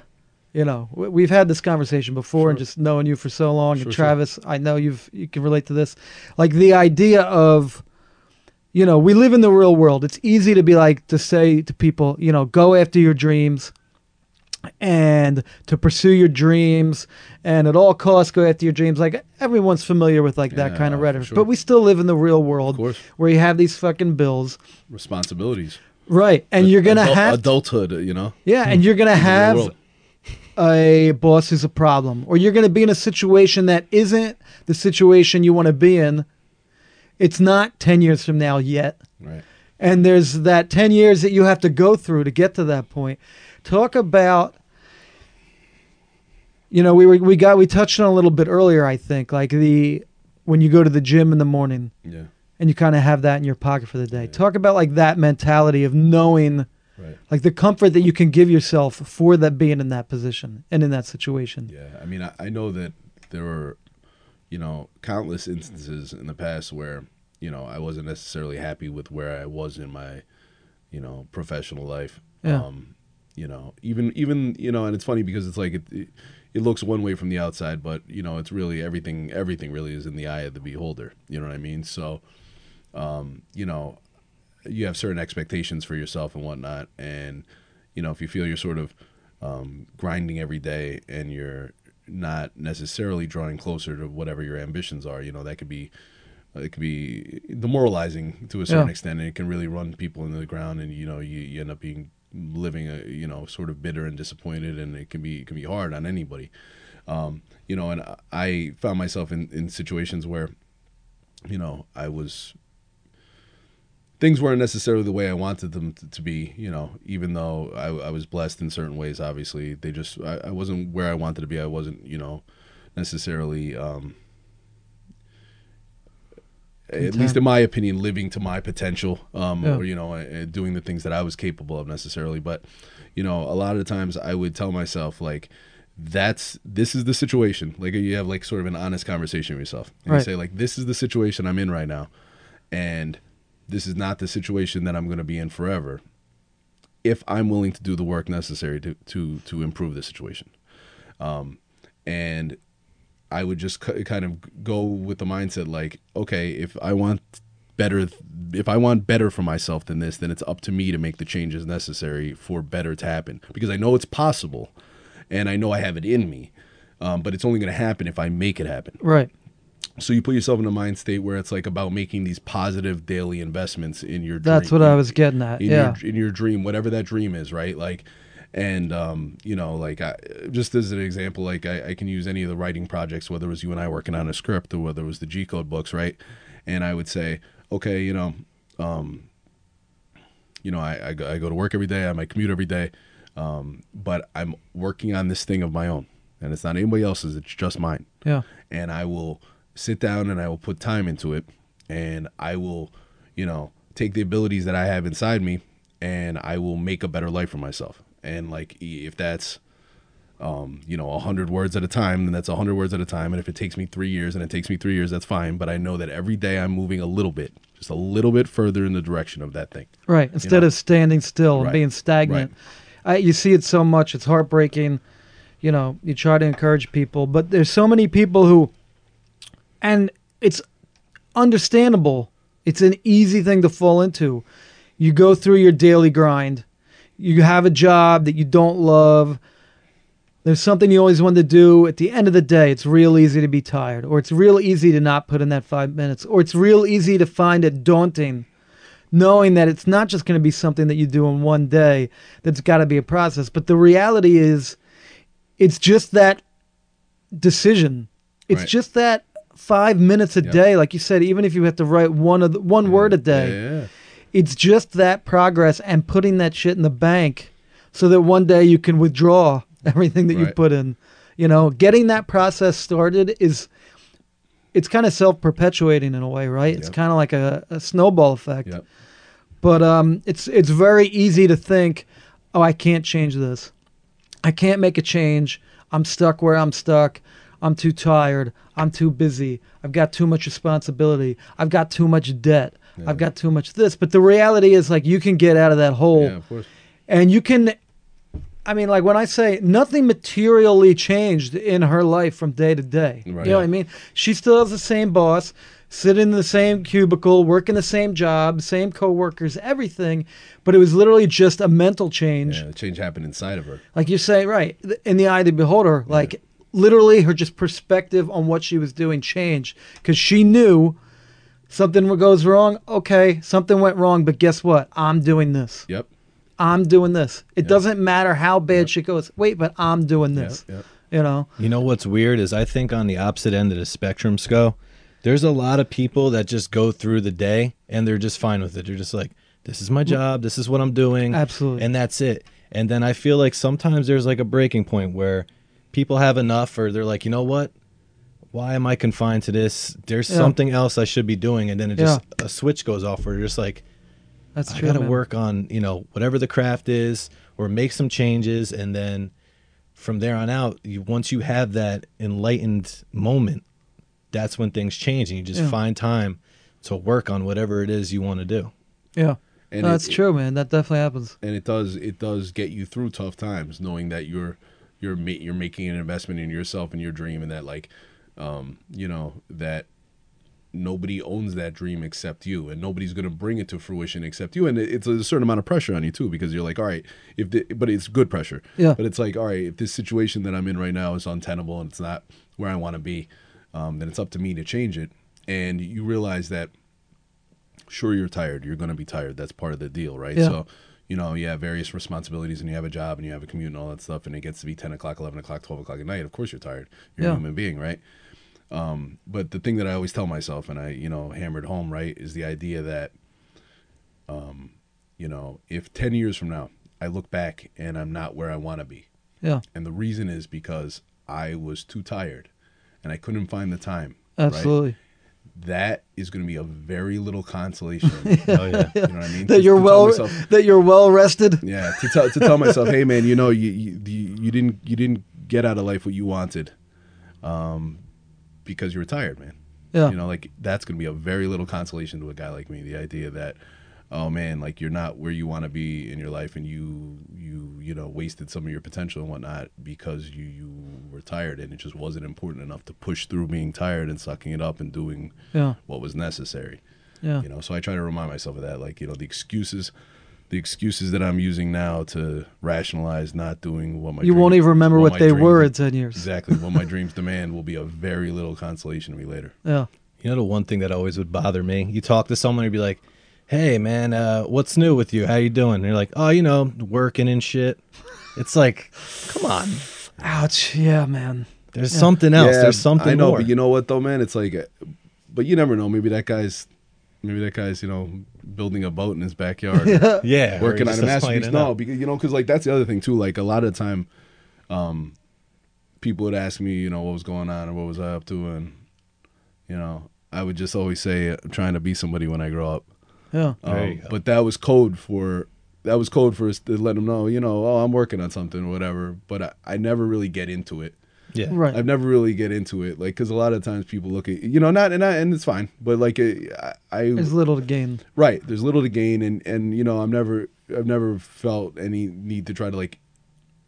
Speaker 2: you know, we've had this conversation before and just knowing you for so long.
Speaker 1: Sure,
Speaker 2: and
Speaker 1: sure.
Speaker 2: Travis, I know you've, you can relate to this. Like the idea of, you know, we live in the real world. It's easy to be like, to say to people, you know, go after your dreams and to pursue your dreams and at all costs go after your dreams. Like everyone's familiar with like that
Speaker 1: Yeah,
Speaker 2: kind of rhetoric.
Speaker 1: sure.
Speaker 2: But we still live in the real world where you have these fucking bills.
Speaker 1: Responsibilities.
Speaker 2: Right. And you're going to
Speaker 1: Adult-
Speaker 2: have
Speaker 1: adulthood. You know.
Speaker 2: yeah, and you're
Speaker 1: the real
Speaker 2: have a boss who's a problem, or you're gonna be in a situation that isn't the situation you want to be in. It's not ten years from now yet,
Speaker 1: Right.
Speaker 2: and there's that ten years that you have to go through to get to that point. Talk about, you know, we were we got we touched on a little bit earlier. I think like the when you go to the gym in the morning
Speaker 1: Yeah.
Speaker 2: And you kind of have that in your pocket for the day. Talk about like that mentality of knowing
Speaker 1: Right.
Speaker 2: like the comfort that you can give yourself for that being in that position and in that situation.
Speaker 1: Yeah, I mean, I, I know that there were, you know, countless instances in the past where, you know, I wasn't necessarily happy with where I was in my, you know, professional life.
Speaker 2: Yeah.
Speaker 1: Um, you know, even even you know, and it's funny because it's like it, it it looks one way from the outside, but you know, it's really everything. Everything really is in the eye of the beholder. You know what I mean? So, um, you know, you have certain expectations for yourself and whatnot, and you know, if you feel you're sort of um, grinding every day and you're not necessarily drawing closer to whatever your ambitions are, you know, that could be it could be demoralizing to a certain
Speaker 2: Yeah.
Speaker 1: extent, and it can really run people into the ground, and you know, you, you end up being living a you know sort of bitter and disappointed, and it can be it can be hard on anybody. Um, you know, and I found myself in, in situations where, you know, I was things weren't necessarily the way I wanted them to, to be, you know, even though I, I was blessed in certain ways, obviously they just, I, I wasn't where I wanted to be. I wasn't, you know, necessarily, um, at least in my opinion, living to my potential, um,
Speaker 2: Yeah.
Speaker 1: or, you know, doing the things that I was capable of necessarily. But, you know, a lot of the times I would tell myself like, that's this is the situation. Like you have like sort of an honest conversation with yourself. And
Speaker 2: Right.
Speaker 1: you say like, this is the situation I'm in right now, and this is not the situation that I'm going to be in forever. If I'm willing to do the work necessary to to to improve the situation, um, and I would just ki- kind of go with the mindset like, okay, if I want better, if I want better for myself than this, then it's up to me to make the changes necessary for better to happen because I know it's possible, and I know I have it in me, um, but it's only going to happen if I make it happen.
Speaker 2: Right.
Speaker 1: So you put yourself in a mind state where it's like about making these positive daily investments in your.
Speaker 2: That's
Speaker 1: dream,
Speaker 2: what I was getting at.
Speaker 1: in
Speaker 2: Yeah.
Speaker 1: your in your dream, whatever that dream is, right? Like, and um, you know, like I, just as an example, like I, I can use any of the writing projects, whether it was you and I working on a script or whether it was the G code books, right? And I would say, okay, you know, um, you know, I, I, go, I go to work every day, I might commute every day, um, but I'm working on this thing of my own, and it's not anybody else's; it's just mine
Speaker 2: Yeah.
Speaker 1: and I will sit down and I will put time into it and I will, you know, take the abilities that I have inside me and I will make a better life for myself. And like if that's um, you know, a hundred words at a time, then that's a hundred words at a time. And if it takes me three years and it takes me three years, that's fine. But I know that every day I'm moving a little bit, just a little bit further in the direction of that thing.
Speaker 2: Right. Instead
Speaker 1: know?
Speaker 2: of standing still and
Speaker 1: Right.
Speaker 2: being stagnant. I, you see it so much. It's heartbreaking. You know, you try to encourage people, but there's so many people who, and it's understandable. It's an easy thing to fall into. You go through your daily grind. You have a job that you don't love. There's something you always wanted to do. At the end of the day, it's real easy to be tired, or it's real easy to not put in that five minutes, or it's real easy to find it daunting knowing that it's not just going to be something that you do in one day that's got to be a process but the reality is it's just that decision it's
Speaker 1: Right.
Speaker 2: just that five minutes a
Speaker 1: Yep.
Speaker 2: day like you said even if you have to write one of the, one word a day
Speaker 1: Yeah,
Speaker 2: it's just that progress and putting that shit in the bank so that one day you can withdraw everything that you put in. You know, getting that process started is it's kind of self-perpetuating in a way, right? It's kind of like a, a snowball effect.
Speaker 1: Yep.
Speaker 2: But um, it's it's very easy to think, oh, I can't change this. I can't make a change. I'm stuck where I'm stuck. I'm too tired. I'm too busy. I've got too much responsibility. I've got too much debt.
Speaker 1: Yeah.
Speaker 2: I've got too much this. But the reality is, like, you can get out of that hole
Speaker 1: Yeah, of course.
Speaker 2: and you can i mean like when i say nothing materially changed in her life from day to day
Speaker 1: Right.
Speaker 2: you know what i mean she still has the same boss sitting in the same cubicle working the same job same coworkers everything but it was literally just a mental change
Speaker 1: Yeah, the change happened inside of her.
Speaker 2: like you say right in the eye of the beholder like literally her just perspective on what she was doing changed because she knew something goes wrong okay something went wrong but guess what i'm doing this
Speaker 1: Yep.
Speaker 2: I'm doing this. It doesn't matter how bad shit goes. Wait, but I'm doing
Speaker 1: Yep.
Speaker 2: this.
Speaker 1: Yep.
Speaker 2: You know?
Speaker 3: You know what's weird is I think on the opposite end of the spectrum, Sco, there's a lot of people that just go through the day and they're just fine with it. They're just like, this is my mm. job, this is what I'm doing.
Speaker 2: Absolutely.
Speaker 3: And that's it. And then I feel like sometimes there's like a breaking point where people have enough or they're like, you know what? Why am I confined to this? There's
Speaker 2: Yeah.
Speaker 3: something else I should be doing. And then it just, a switch goes off where you're just like,
Speaker 2: That's
Speaker 3: I
Speaker 2: true.
Speaker 3: got to
Speaker 2: man.
Speaker 3: work on, you know, whatever the craft is or make some changes. And then from there on out, you, once you have that enlightened moment, that's when things change and you just
Speaker 2: Yeah.
Speaker 3: find time to work on whatever it is you want to do.
Speaker 2: Yeah.
Speaker 1: And
Speaker 2: No,
Speaker 1: it-
Speaker 2: that's true, man. That definitely happens.
Speaker 1: and it does it does get you through tough times knowing that you're you're ma- you're making an investment in yourself and your dream and that like um you know that nobody owns that dream except you and nobody's going to bring it to fruition except you. And it's a certain amount of pressure on you too because you're like all right if the, but it's good pressure.
Speaker 2: Yeah.
Speaker 1: but it's like all right if this situation that i'm in right now is untenable and it's not where i want to be um, then it's up to me to change it. And you realize that sure you're tired. You're going to be tired. That's part of the deal right?
Speaker 2: Yeah.
Speaker 1: so you know you have various responsibilities and you have a job and you have a commute and all that stuff and it gets to be 10 o'clock 11 o'clock 12 o'clock at night of course you're tired you're
Speaker 2: Yeah.
Speaker 1: a human being right um, but the thing that i always tell myself and i you know hammered home right is the idea that um, you know if 10 years from now i look back and i'm not where i want to be
Speaker 2: Yeah.
Speaker 1: and the reason is because i was too tired and i couldn't find the time right? That is going to be a very little consolation
Speaker 3: Oh, yeah.
Speaker 1: you know what i mean
Speaker 2: That
Speaker 1: To-
Speaker 2: you're
Speaker 1: to
Speaker 2: well
Speaker 1: myself-
Speaker 2: that you're well rested.
Speaker 1: yeah, to tell to tell myself, hey man, you know, you, you you didn't you didn't get out of life what you wanted, um, because you're retired, man.
Speaker 2: Yeah.
Speaker 1: You know, like that's gonna be a very little consolation to a guy like me. The idea that, oh man, like you're not where you want to be in your life, and you you you know wasted some of your potential and whatnot because you you were tired, and it just wasn't important enough to push through being tired and sucking it up and doing
Speaker 2: Yeah.
Speaker 1: what was necessary
Speaker 2: Yeah.
Speaker 1: you know so i try to remind myself of that like you know the excuses the excuses that i'm using now to rationalize not doing what my
Speaker 2: You
Speaker 1: dream-
Speaker 2: won't even remember what
Speaker 1: my
Speaker 2: they
Speaker 1: dreams-
Speaker 2: were in 10 years.
Speaker 1: exactly what my dreams demand will be a very little consolation to me later
Speaker 2: Yeah.
Speaker 3: You know the one thing that always would bother me? You talk to someone and be like, "Hey man, uh, what's new with you? How you doing?" And you're like, "Oh, you know, working and shit." It's like, come on.
Speaker 2: Ouch. Yeah, man.
Speaker 3: There's something else.
Speaker 1: Yeah,
Speaker 3: There's something
Speaker 1: i know
Speaker 3: more.
Speaker 1: but you know what though man it's like uh, but you never know maybe that guy's maybe that guy's you know building a boat in his backyard
Speaker 3: yeah,
Speaker 1: working on
Speaker 3: just
Speaker 1: a
Speaker 3: doesn't
Speaker 1: masterpiece. No,
Speaker 3: up.
Speaker 1: because you know, because like that's the other thing too. Like a lot of the time, um, people would ask me, you know, what was going on or what was I up to, and you know, I would just always say I'm trying to be somebody when I grow up.
Speaker 2: Yeah.
Speaker 1: Um, but that was code for that was code for us to let them know, you know, oh, I'm working on something or whatever. But I, I never really get into it.
Speaker 3: Yeah,
Speaker 2: Right.
Speaker 1: I've never really get into it, like, because a lot of times people look at, you know, not and I, and it's fine, but like I, I
Speaker 2: There's little to gain.
Speaker 1: Right. There's little to gain, and and you know, I'm never, I've never felt any need to try to like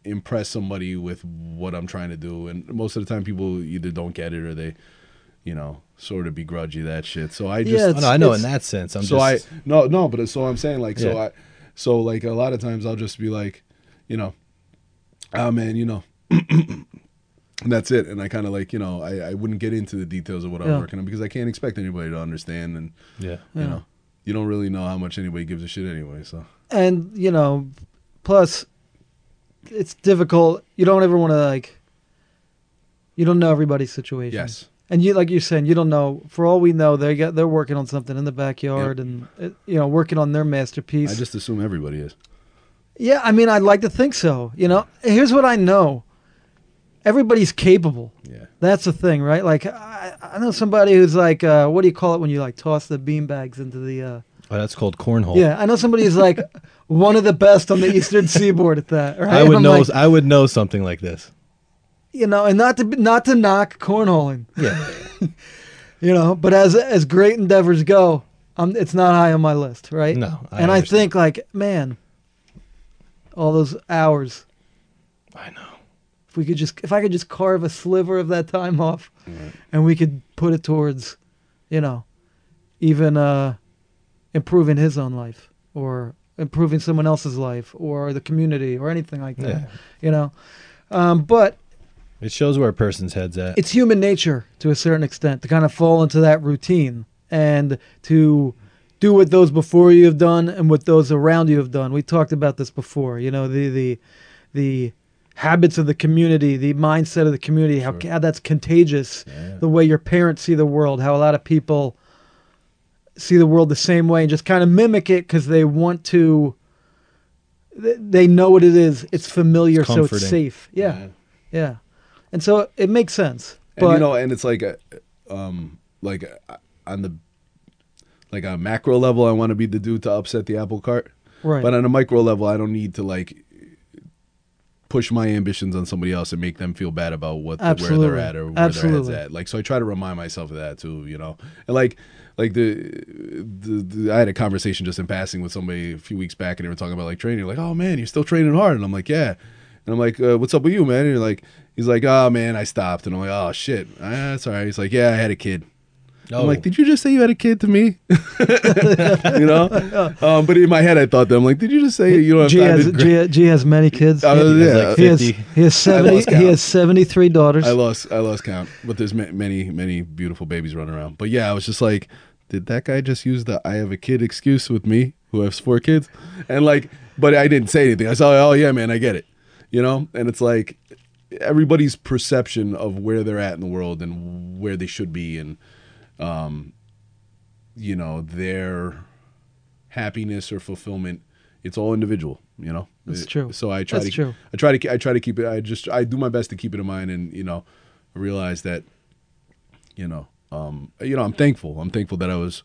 Speaker 1: impress somebody with what I'm trying to do, and most of the time, people either don't get it or they, you know, sort of begrudge you that shit. So I just,
Speaker 2: Yeah,
Speaker 3: Oh, no, I know in that sense. I'm
Speaker 1: so
Speaker 3: just
Speaker 1: I no no, but so I'm saying like so I, so like a lot of times I'll just be like, you know, oh man, you know. And that's it, and I kind of like you know I, I wouldn't get into the details of what I'm working on because I can't expect anybody to understand, and
Speaker 3: yeah.
Speaker 1: you
Speaker 2: Yeah.
Speaker 1: know you don't really know how much anybody gives a shit anyway. So
Speaker 2: And, you know, plus it's difficult. You don't ever want to like you don't know everybody's situation.
Speaker 1: yes,
Speaker 2: And you, like you're saying, you don't know. For all we know, they got they're working on something in the backyard, and uh, you know, working on their masterpiece.
Speaker 1: I just assume everybody is.
Speaker 2: Yeah, I mean, I'd like to think so. You know, here's what I know: everybody's capable.
Speaker 1: Yeah.
Speaker 2: That's the thing, right? Like, I, I know somebody who's like, uh, what do you call it when you like toss the bean bags into the? Uh,
Speaker 3: Oh, that's called cornhole.
Speaker 2: yeah, I know somebody who's like one of the best on the Eastern Seaboard at that. Right?
Speaker 3: I would
Speaker 2: I'm
Speaker 3: know.
Speaker 2: like,
Speaker 3: I would know something like this.
Speaker 2: You know, and not to not to knock cornholing,
Speaker 3: Yeah.
Speaker 2: you know, but as as great endeavors go, um, it's not high on my list, right?
Speaker 3: No, I
Speaker 2: and I think like, man, all those hours.
Speaker 3: I know.
Speaker 2: If we could just, if I could just carve a sliver of that time off, and we could put it towards, you know, even uh, improving his own life or improving someone else's life or the community or anything like that,
Speaker 3: Yeah.
Speaker 2: you know. Um, but
Speaker 3: It shows where a person's head's at.
Speaker 2: it's human nature to a certain extent to kind of fall into that routine and to do what those before you have done and what those around you have done. We talked about this before. You know, the the the habits of the community, the mindset of the community, how,
Speaker 1: Sure.
Speaker 2: how that's contagious.
Speaker 1: Yeah.
Speaker 2: The way your parents see the world, how a lot of people see the world the same way and just kind of mimic it because they want to. they- know what it is. It's familiar, so it's safe. Yeah, yeah, and so it makes sense.
Speaker 1: and
Speaker 2: But
Speaker 1: you know, and it's like, uh, um, like uh, on the like a macro level, I want to be the dude to upset the apple cart.
Speaker 2: right,
Speaker 1: But on a micro level, I don't need to like push my ambitions on somebody else and make them feel bad about what where they're at or where
Speaker 2: Absolutely.
Speaker 1: their heads at. Like, so I try to remind myself of that too, you know. And like, like the, the, the I had a conversation just in passing with somebody a few weeks back, and they were talking about like training. Like, oh man, you're still training hard, and I'm like, yeah. And I'm like, uh, what's up with you, man? And you're like, he's like, oh man, I stopped, and I'm like, oh shit, ah, that's all right. He's like, yeah, I had a kid.
Speaker 3: oh,
Speaker 1: I'm like, did you just say you had a kid to me? you know. Um, but in my head, I thought that I'm like, did you just say you know?
Speaker 2: G has G, G has many kids.
Speaker 1: Uh,
Speaker 3: He has
Speaker 1: yeah,
Speaker 3: like
Speaker 2: he has he has seventy he has seventy three daughters.
Speaker 1: I lost I lost count, but there's ma- many many beautiful babies running around. But yeah, I was just like, did that guy just use the "I have a kid" excuse with me, who has four kids? And like, but I didn't say anything. I said, oh yeah, man, I get it, you know. And it's like everybody's perception of where they're at in the world and where they should be, and um, you know, their happiness or fulfillment. It's all individual, you know.
Speaker 2: That's true.
Speaker 1: So I try
Speaker 2: That's
Speaker 1: to
Speaker 2: true.
Speaker 1: I try to I try to keep it. I just I do my best to keep it in mind, and you know, realize that, you know, um, you know, I'm thankful. I'm thankful that I was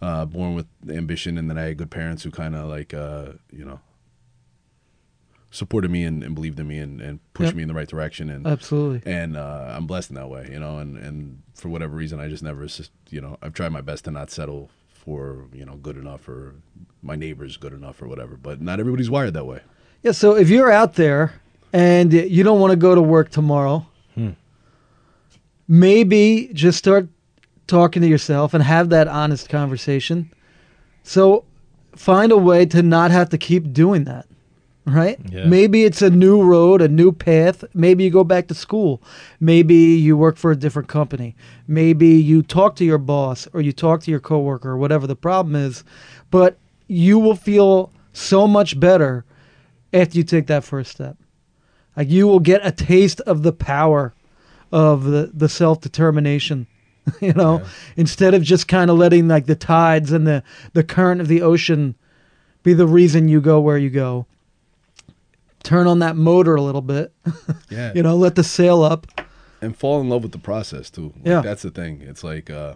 Speaker 1: uh, born with ambition, and that I had good parents who kind of like, uh, you know, supported me and, and believed in me and, and pushed
Speaker 2: Yep.
Speaker 1: me in the right direction. And
Speaker 2: Absolutely.
Speaker 1: and uh, I'm blessed in that way, you know. And and for whatever reason, I just never, you know, I've tried my best to not settle for you know good enough or my neighbor's good enough or whatever. But not everybody's wired that way.
Speaker 2: Yeah. So if you're out there and you don't want to go to work tomorrow,
Speaker 3: Hmm.
Speaker 2: maybe just start talking to yourself and have that honest conversation. So find a way to not have to keep doing that. Right?
Speaker 3: Yeah.
Speaker 2: Maybe it's a new road, a new path. Maybe you go back to school. Maybe you work for a different company. Maybe you talk to your boss or you talk to your coworker or whatever the problem is. But you will feel so much better after you take that first step. Like you will get a taste of the power of the, the self determination. you know, instead of just kind of letting like the tides and the, the current of the ocean be the reason you go where you go. Turn on that motor a little bit.
Speaker 1: Yeah,
Speaker 2: you know, let the sail up.
Speaker 1: and fall in love with the process too. Like,
Speaker 2: Yeah.
Speaker 1: that's the thing. It's like, uh,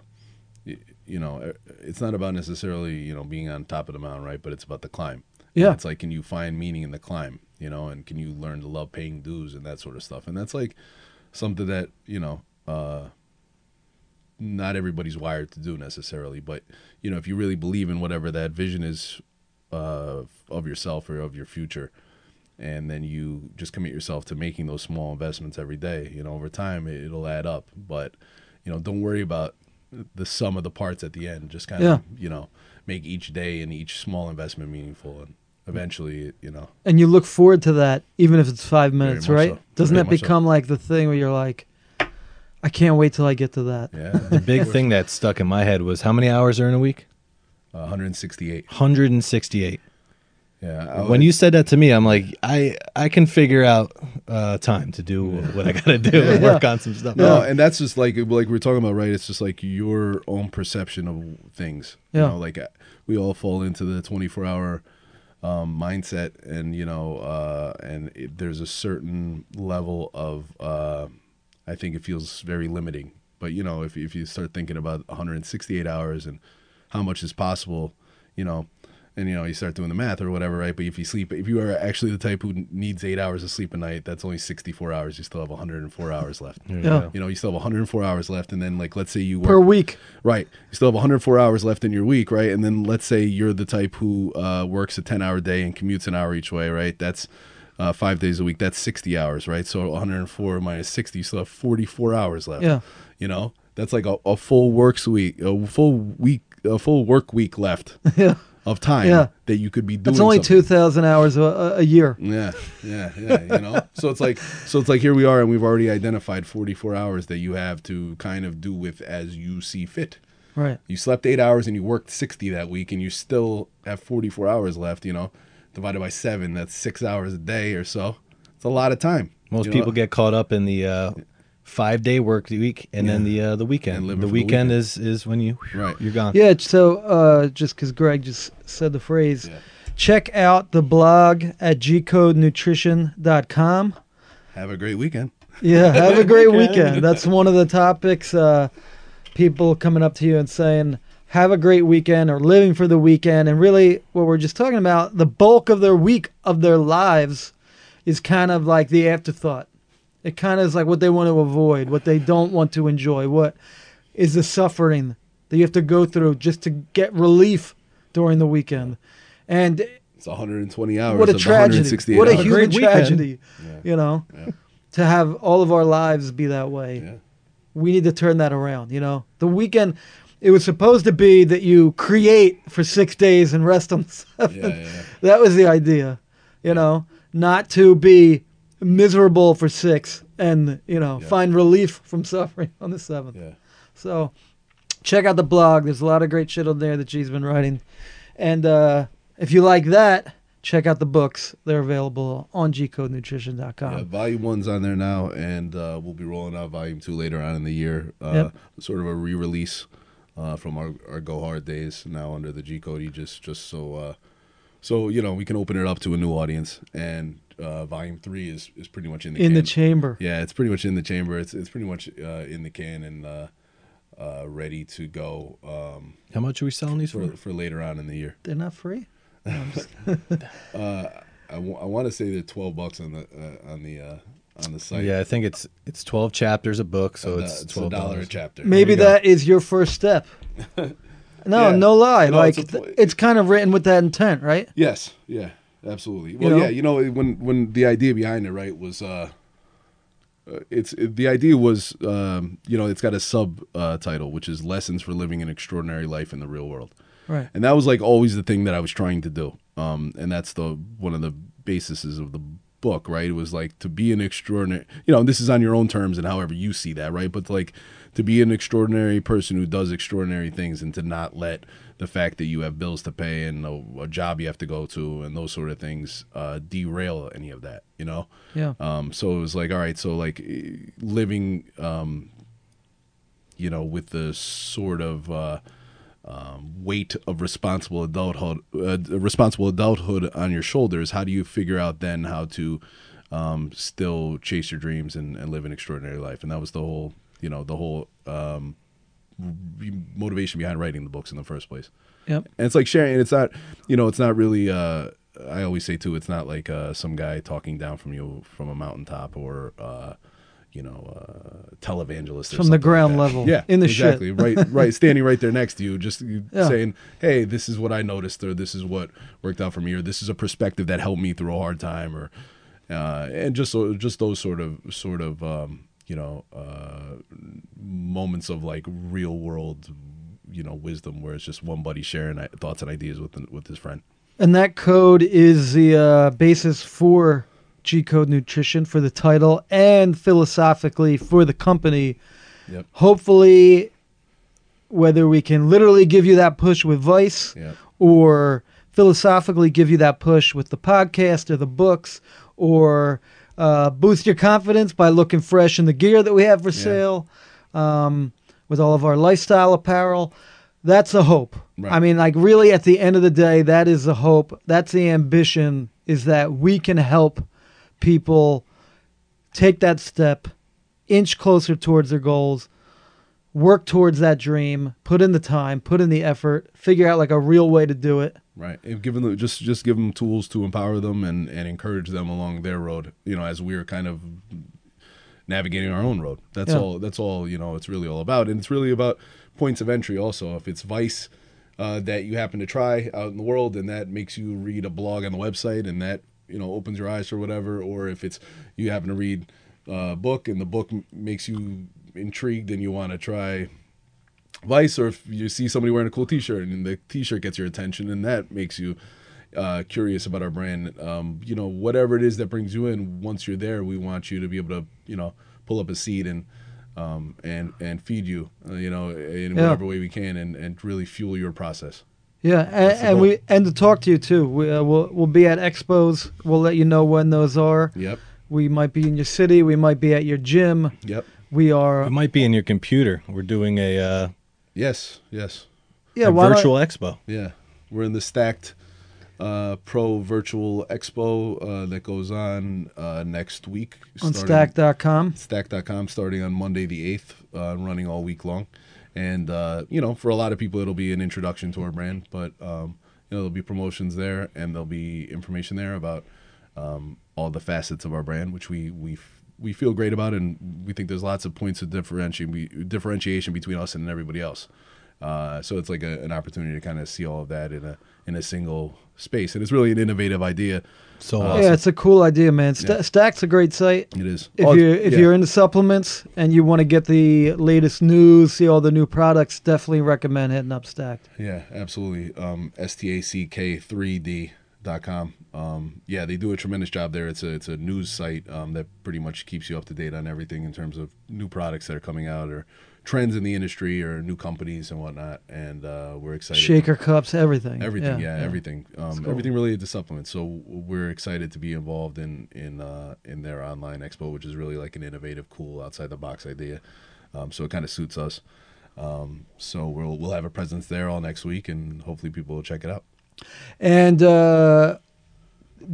Speaker 1: you know, uh, it's not about necessarily you know being on top of the mountain, right? But it's about the climb. And
Speaker 2: Yeah.
Speaker 1: it's like, can you find meaning in the climb? You know, and can you learn to love paying dues and that sort of stuff? And that's like something that you know, uh, not everybody's wired to do necessarily. But you know, if you really believe in whatever that vision is uh, of yourself or of your future, and then you just commit yourself to making those small investments every day you know over time it, it'll add up but you know don't worry about the sum of the parts at the end just kind
Speaker 2: Yeah.
Speaker 1: of you know make each day and each small investment meaningful and eventually you know
Speaker 2: And you look forward to that, even if it's five minutes, right?
Speaker 1: so.
Speaker 2: Doesn't
Speaker 1: Very
Speaker 2: that
Speaker 1: much so.
Speaker 2: become like the thing where you're like, I can't wait till I get to that?
Speaker 1: yeah
Speaker 3: The big thing that stuck in my head was how many hours are in a week?
Speaker 1: uh, 168
Speaker 3: 168.
Speaker 1: Yeah. I
Speaker 3: when you said that to me, I'm like, I I can figure out uh, time to do what I gotta do and
Speaker 2: Yeah.
Speaker 3: work on some stuff.
Speaker 1: No, and that's just like like we're talking about, right? It's just like your own perception of things.
Speaker 2: Yeah.
Speaker 1: You know, like uh, we all fall into the 24 hour um, mindset, and you know, uh, and it, there's a certain level of, uh, I think it feels very limiting. But you know, if if you start thinking about 168 hours and how much is possible, you know. And you know, you start doing the math or whatever, right? But if you sleep, if you are actually the type who needs eight hours of sleep a night, that's only 64 hours. You still have 104 hours left.
Speaker 3: There you
Speaker 2: Yeah.
Speaker 1: You know, you still have 104 hours left, and then like let's say you work
Speaker 2: per week.
Speaker 1: right, you still have 104 hours left in your week, right? And then let's say you're the type who uh, works a 10 hour day and commutes an hour each way, right? That's uh, five days a week. That's 60 hours, right? So 104 minus 60, you still have 44 hours left.
Speaker 2: Yeah.
Speaker 1: You know, that's like a, a full works week, a full week, a full work week left
Speaker 2: Yeah.
Speaker 1: Of time
Speaker 2: Yeah.
Speaker 1: that you could be doing.
Speaker 2: It's only
Speaker 1: something.
Speaker 2: two thousand hours a, a- a year.
Speaker 1: Yeah, yeah, yeah. You know, so it's like, so it's like here we are, and we've already identified 44 hours that you have to kind of do with as you see fit.
Speaker 2: Right.
Speaker 1: You slept eight hours and you worked 60 that week, and you still have 44 hours left. You know, divided by seven, that's six hours a day or so. It's a lot of time.
Speaker 3: Most
Speaker 1: you know?
Speaker 3: people get caught up in the uh, five day work the week and then the uh, the weekend. The
Speaker 1: for the
Speaker 3: weekend,
Speaker 1: weekend.
Speaker 3: is is when you
Speaker 1: Right.
Speaker 3: you're gone.
Speaker 2: Yeah. So uh, just because Greg just said the phrase,
Speaker 1: Yeah.
Speaker 2: check out the blog at gcodenutrition.com.
Speaker 1: have a great weekend.
Speaker 2: Yeah, have a great weekend. That's one of the topics. Uh, people coming up to you and saying, "Have a great weekend" or "living for the weekend." And really, what we're just talking about, the bulk of their week of their lives, is kind of like the afterthought. It kind of is like what they want to avoid, what they don't want to enjoy, what is the suffering that you have to go through just to get relief during the weekend. And
Speaker 1: It's 120 hours.
Speaker 2: what a tragedy! What a
Speaker 1: hours.
Speaker 2: human
Speaker 3: Great weekend.
Speaker 2: tragedy!
Speaker 1: Yeah.
Speaker 2: You know,
Speaker 1: Yeah.
Speaker 2: to have all of our lives be that way.
Speaker 1: Yeah.
Speaker 2: We need to turn that around. You know, the weekend. It was supposed to be that you create for six days and rest on the seventh.
Speaker 1: Yeah, yeah, yeah.
Speaker 2: That was the idea. You know, not to be miserable for six and you know
Speaker 1: Yeah.
Speaker 2: find relief from suffering on the seventh.
Speaker 1: Yeah.
Speaker 2: So check out the blog. There's a lot of great shit on there that she's been writing. And uh, if you like that, check out the books. They're available on gcodenutrition.com.
Speaker 1: Yeah, volume one's on there now, and uh, we'll be rolling out volume two later on in the year. Uh,
Speaker 2: Yep.
Speaker 1: Sort of a re-release uh, from our, our Go Hard days now under the G Cody, just just so uh, so you know we can open it up to a new audience. And uh, volume three is, is pretty much in the
Speaker 2: In the chamber.
Speaker 1: yeah, it's pretty much in the chamber. It's it's pretty much uh, in the can and uh, uh, ready to go um,
Speaker 3: How much are we selling these
Speaker 1: for
Speaker 3: for?
Speaker 1: for later on in the year.
Speaker 2: They're not free. No, I'm just-
Speaker 1: Uh, I, w- I want to say they're twelve bucks on the uh, on the uh, on the site.
Speaker 3: Yeah, I think it's it's twelve chapters a book, so
Speaker 1: Uh,
Speaker 3: it's
Speaker 1: it's a
Speaker 3: twelve
Speaker 1: dollar a chapter.
Speaker 2: Maybe
Speaker 3: you go.
Speaker 2: that is your first step. No,
Speaker 1: Yeah.
Speaker 2: no lie.
Speaker 1: No,
Speaker 2: like
Speaker 1: it's a-
Speaker 2: th- it's kind of written with that intent, right?
Speaker 1: Yes, yeah, absolutely. Well,
Speaker 2: know?
Speaker 1: yeah, you know when when the idea behind it, right, was uh, uh it's it, the idea was um, you know it's got a sub uh, title which is lessons for living an extraordinary life in the real world,
Speaker 2: Right.
Speaker 1: and that was like always the thing that I was trying to do, um, and that's the one of the bases of the book, right? It was like to be an extraordinary, you know, this is on your own terms and however you see that, right? But like to be an extraordinary person who does extraordinary things and to not let the fact that you have bills to pay and a, a job you have to go to and those sort of things uh, derail any of that, you know?
Speaker 2: Yeah.
Speaker 1: Um, so it was like, all right, so like eh, living, um, you know, with the sort of uh, um, weight of responsible adulthood, uh, responsible adulthood on your shoulders. How do you figure out then how to um, still chase your dreams and, and live an extraordinary life? And that was the whole, you know, the whole um, motivation behind writing the books in the first place.
Speaker 2: Yep.
Speaker 1: And it's like sharing. And it's not, you know, it's not really. Uh, I always say too, it's not like uh, some guy talking down from you from a mountaintop or, uh, you know, uh, televangelist or
Speaker 2: From the
Speaker 1: something like
Speaker 2: ground level,
Speaker 1: Yeah,
Speaker 2: in the
Speaker 1: exactly.
Speaker 2: shit.
Speaker 1: right, right. Standing right there next to you, just
Speaker 2: Yeah.
Speaker 1: saying, "Hey, this is what I noticed," or "This is what worked out for me," or "This is a perspective that helped me through a hard time," or uh, and just just those sort of sort of um, you know uh, moments of like real world you know wisdom where it's just one buddy sharing thoughts and ideas with with his friend.
Speaker 2: And that code is the uh, basis for G Code Nutrition for the title and philosophically for the company.
Speaker 1: Yep.
Speaker 2: Hopefully, whether we can literally give you that push with Vice
Speaker 1: Yeah.
Speaker 2: or philosophically give you that push with the podcast or the books or uh, boost your confidence by looking fresh in the gear that we have for sale um, with all of our lifestyle apparel. That's the hope.
Speaker 1: Right.
Speaker 2: I mean, like, really, at the end of the day, that is the hope. That's the ambition is that we can help people take that step, inch closer towards their goals, work towards that dream, put in the time, put in the effort, figure out like a real way to do it.
Speaker 1: Right. And give them just just give them tools to empower them and and encourage them along their road. You know, as we're kind of navigating our own road. That's
Speaker 2: Yeah.
Speaker 1: all. That's all. You know, it's really all about. And it's really about points of entry. Also, if it's Vice. Uh, that you happen to try out in the world, and that makes you read a blog on the website, and that you know opens your eyes or whatever. Or if it's you happen to read a book, and the book m- makes you intrigued, and you want to try Vice, or if you see somebody wearing a cool T-shirt and the T-shirt gets your attention, and that makes you uh, curious about our brand. Um, you know, whatever it is that brings you in, once you're there, we want you to be able to, you know, pull up a seat and um, and and feed you, uh, you know, in
Speaker 2: Yeah.
Speaker 1: whatever way we can, and and really fuel your process.
Speaker 2: Yeah, and, and we and to talk to you too. We, uh, we'll we'll be at expos. We'll let you know when those are.
Speaker 1: Yep.
Speaker 2: We might be in your city. We might be at your gym.
Speaker 1: Yep.
Speaker 2: We are.
Speaker 3: It might be in your computer. We're doing a, uh,
Speaker 1: Yes. Yes.
Speaker 2: Yeah,
Speaker 3: a
Speaker 2: why not-
Speaker 3: virtual expo.
Speaker 1: Yeah, we're in the Stack3d uh, Pro Virtual Expo uh, that goes on uh, next week
Speaker 2: on
Speaker 1: starting-
Speaker 2: Stack3d.com.
Speaker 1: Stack3d.com starting on Monday the 8th, uh, running all week long. And, uh, you know, for a lot of people, it'll be an introduction to our brand, but, um, you know, there'll be promotions there and there'll be information there about um, all the facets of our brand, which we, we, f- we feel great about. And we think there's lots of points of differentiation, differentiation between us and everybody else. Uh, so it's like a, an opportunity to kind of see all of that in a in a single space, and it's really an innovative idea.
Speaker 3: So
Speaker 1: Uh,
Speaker 3: awesome.
Speaker 2: Yeah, it's a cool idea, man. Sta
Speaker 1: Yeah.
Speaker 2: Stack's a great site.
Speaker 1: It is.
Speaker 2: If
Speaker 1: Oh,
Speaker 2: you if
Speaker 1: yeah.
Speaker 2: you're into supplements and you want to get the latest news, see all the new products, definitely recommend hitting up Stack3d.
Speaker 1: Yeah, absolutely. Um, stack3d.com. Um, yeah, they do a tremendous job there. It's a it's a news site um, that pretty much keeps you up to date on everything in terms of new products that are coming out or trends in the industry or new companies and whatnot. And uh, we're excited.
Speaker 2: Shaker cups, everything.
Speaker 1: Everything, yeah, everything, um,
Speaker 2: cool.
Speaker 1: everything related to supplements. So we're excited to be involved in in uh, in their online expo, which is really like an innovative, cool, outside the box idea. Um, so it kind of suits us. Um, so we'll we'll have a presence there all next week, and hopefully people will check it out.
Speaker 2: And uh,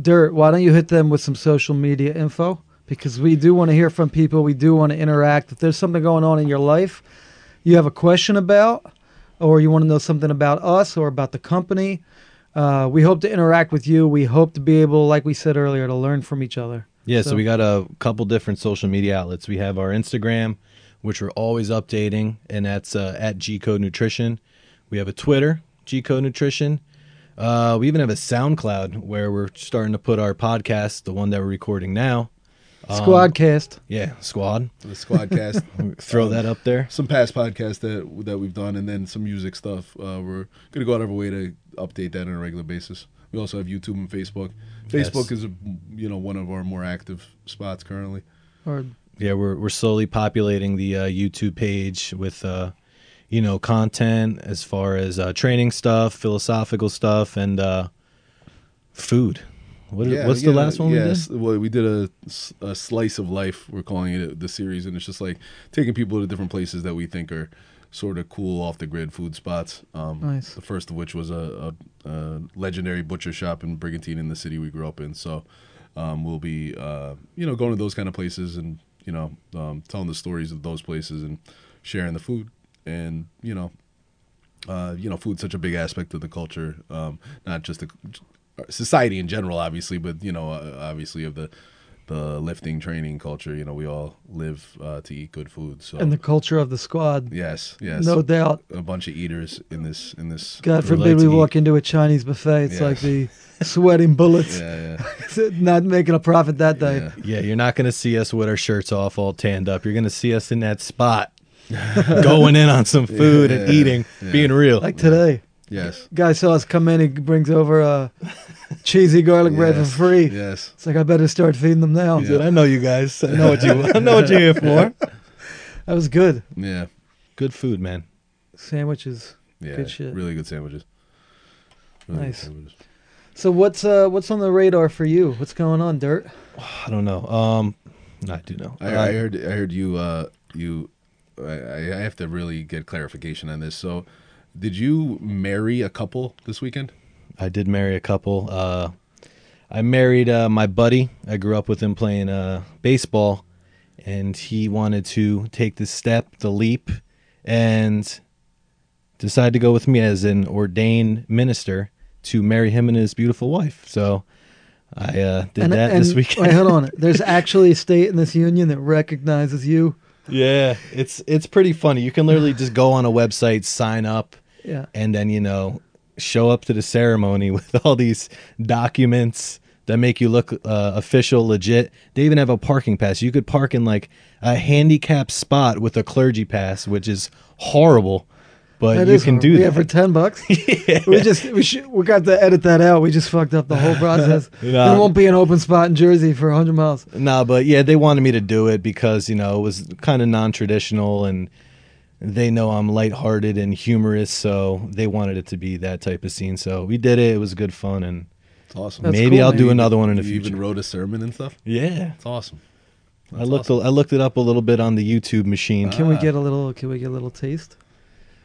Speaker 2: Dirt, why don't you hit them with some social media info? Because we do want to hear from people. We do want to interact. If there's something going on in your life you have a question about, or you want to know something about us or about the company, uh, we hope to interact with you. We hope to be able, like we said earlier, to learn from each other.
Speaker 3: Yeah, so,
Speaker 2: So-
Speaker 3: we got a couple different social media outlets. We have our Instagram, which we're always updating, and that's uh, at G Code Nutrition. We have a Twitter, G Code Nutrition. Uh, we even have a SoundCloud where we're starting to put our podcast, the one that we're recording now. Um,
Speaker 2: Squadkast.
Speaker 3: Yeah, Squad.
Speaker 1: The Squadkast,
Speaker 3: Throw that up there.
Speaker 1: some past podcasts that that we've done, and then some music stuff. Uh, we're gonna go out of our way to update that on a regular basis. We also have YouTube and Facebook. Facebook
Speaker 3: Yes.
Speaker 1: is, a, you know, one of our more active spots currently.
Speaker 2: Or
Speaker 3: Yeah, we're we're slowly populating the uh, YouTube page with uh, you know content as far as uh, training stuff, philosophical stuff, and uh, food. What is, what's the last one we
Speaker 1: yes.
Speaker 3: did?
Speaker 1: Well, we did a, s- a slice of life. We're calling it the series, and it's just like taking people to different places that we think are sort of cool off the grid food spots. Um,
Speaker 2: Nice.
Speaker 1: The first of which was a, a, a legendary butcher shop in Brigantine in the city we grew up in. So um, we'll be uh, you know going to those kind of places and you know um, telling the stories of those places and sharing the food and you know uh, you know, food's such a big aspect of the culture, um, not just the society in general, obviously, but you know, uh, obviously of the the lifting training culture. You know, we all live uh, to eat good food. So
Speaker 2: and the culture of the squad.
Speaker 1: yes, yes,
Speaker 2: No doubt.
Speaker 1: a bunch of eaters in this in this.
Speaker 2: God forbid we
Speaker 3: to
Speaker 2: walk into a Chinese buffet. It's
Speaker 1: Yeah.
Speaker 2: like the sweating bullets.
Speaker 1: Yeah, yeah,
Speaker 2: Not making a profit that day.
Speaker 1: yeah.
Speaker 3: Yeah, you're not gonna see us with our shirts off, all tanned up. You're gonna see us in that spot, going in on some food and eating,
Speaker 1: yeah.
Speaker 3: being real.
Speaker 2: Like today.
Speaker 1: Yes.
Speaker 2: Guy saw us come in. He brings over a cheesy garlic bread for free.
Speaker 1: Yes.
Speaker 2: It's like I better start feeding them now.
Speaker 1: Yeah.
Speaker 3: I know you guys. I know what you. I know what you're here for.
Speaker 2: That was good.
Speaker 1: Yeah.
Speaker 3: Good food, man.
Speaker 2: Sandwiches.
Speaker 1: Yeah.
Speaker 2: Good shit.
Speaker 1: Really good sandwiches. Really good
Speaker 2: Nice.
Speaker 1: sandwiches.
Speaker 2: So what's uh what's on the radar for you? What's going on, Dirt?
Speaker 3: I don't know. Um, I do know.
Speaker 1: I, I heard I heard you uh you I, I have to really get clarification on this. So, did you marry a couple this weekend?
Speaker 3: I did marry a couple. Uh, I married uh, my buddy. I grew up with him playing uh, baseball, and he wanted to take the step, the leap, and decide to go with me as an ordained minister to marry him and his beautiful wife. So I uh, did
Speaker 2: and,
Speaker 3: that
Speaker 2: and,
Speaker 3: this weekend.
Speaker 2: Wait, hold on. There's actually a state in this union that recognizes you.
Speaker 3: Yeah, it's it's pretty funny. You can literally just go on a website, sign up,
Speaker 2: Yeah.
Speaker 3: and then you know show up to the ceremony with all these documents that make you look uh, official, legit. They even have a parking pass. You could park in like a handicapped spot with a clergy pass, which is horrible, but
Speaker 2: That
Speaker 3: you can
Speaker 2: hard.
Speaker 3: do
Speaker 2: yeah,
Speaker 3: that.
Speaker 2: for ten bucks. We just we should we got to edit that out. We just fucked up the whole process.
Speaker 3: No.
Speaker 2: There won't be an open spot in Jersey for 100 miles.
Speaker 3: Nah, but yeah, they wanted me to do it because you know it was kind of non-traditional, and they know I'm lighthearted and humorous, so they wanted it to be that type of scene. So we did it. It was good fun, and
Speaker 1: It's awesome.
Speaker 2: That's
Speaker 3: maybe
Speaker 2: cool,
Speaker 3: I'll
Speaker 2: man.
Speaker 3: do another one in the
Speaker 1: you
Speaker 3: future.
Speaker 1: even wrote a sermon and stuff.
Speaker 3: yeah,
Speaker 1: It's awesome.
Speaker 3: I looked. I looked it up a little bit on the YouTube machine.
Speaker 2: Can we
Speaker 1: Ah.
Speaker 2: get a little? Can we get a little taste?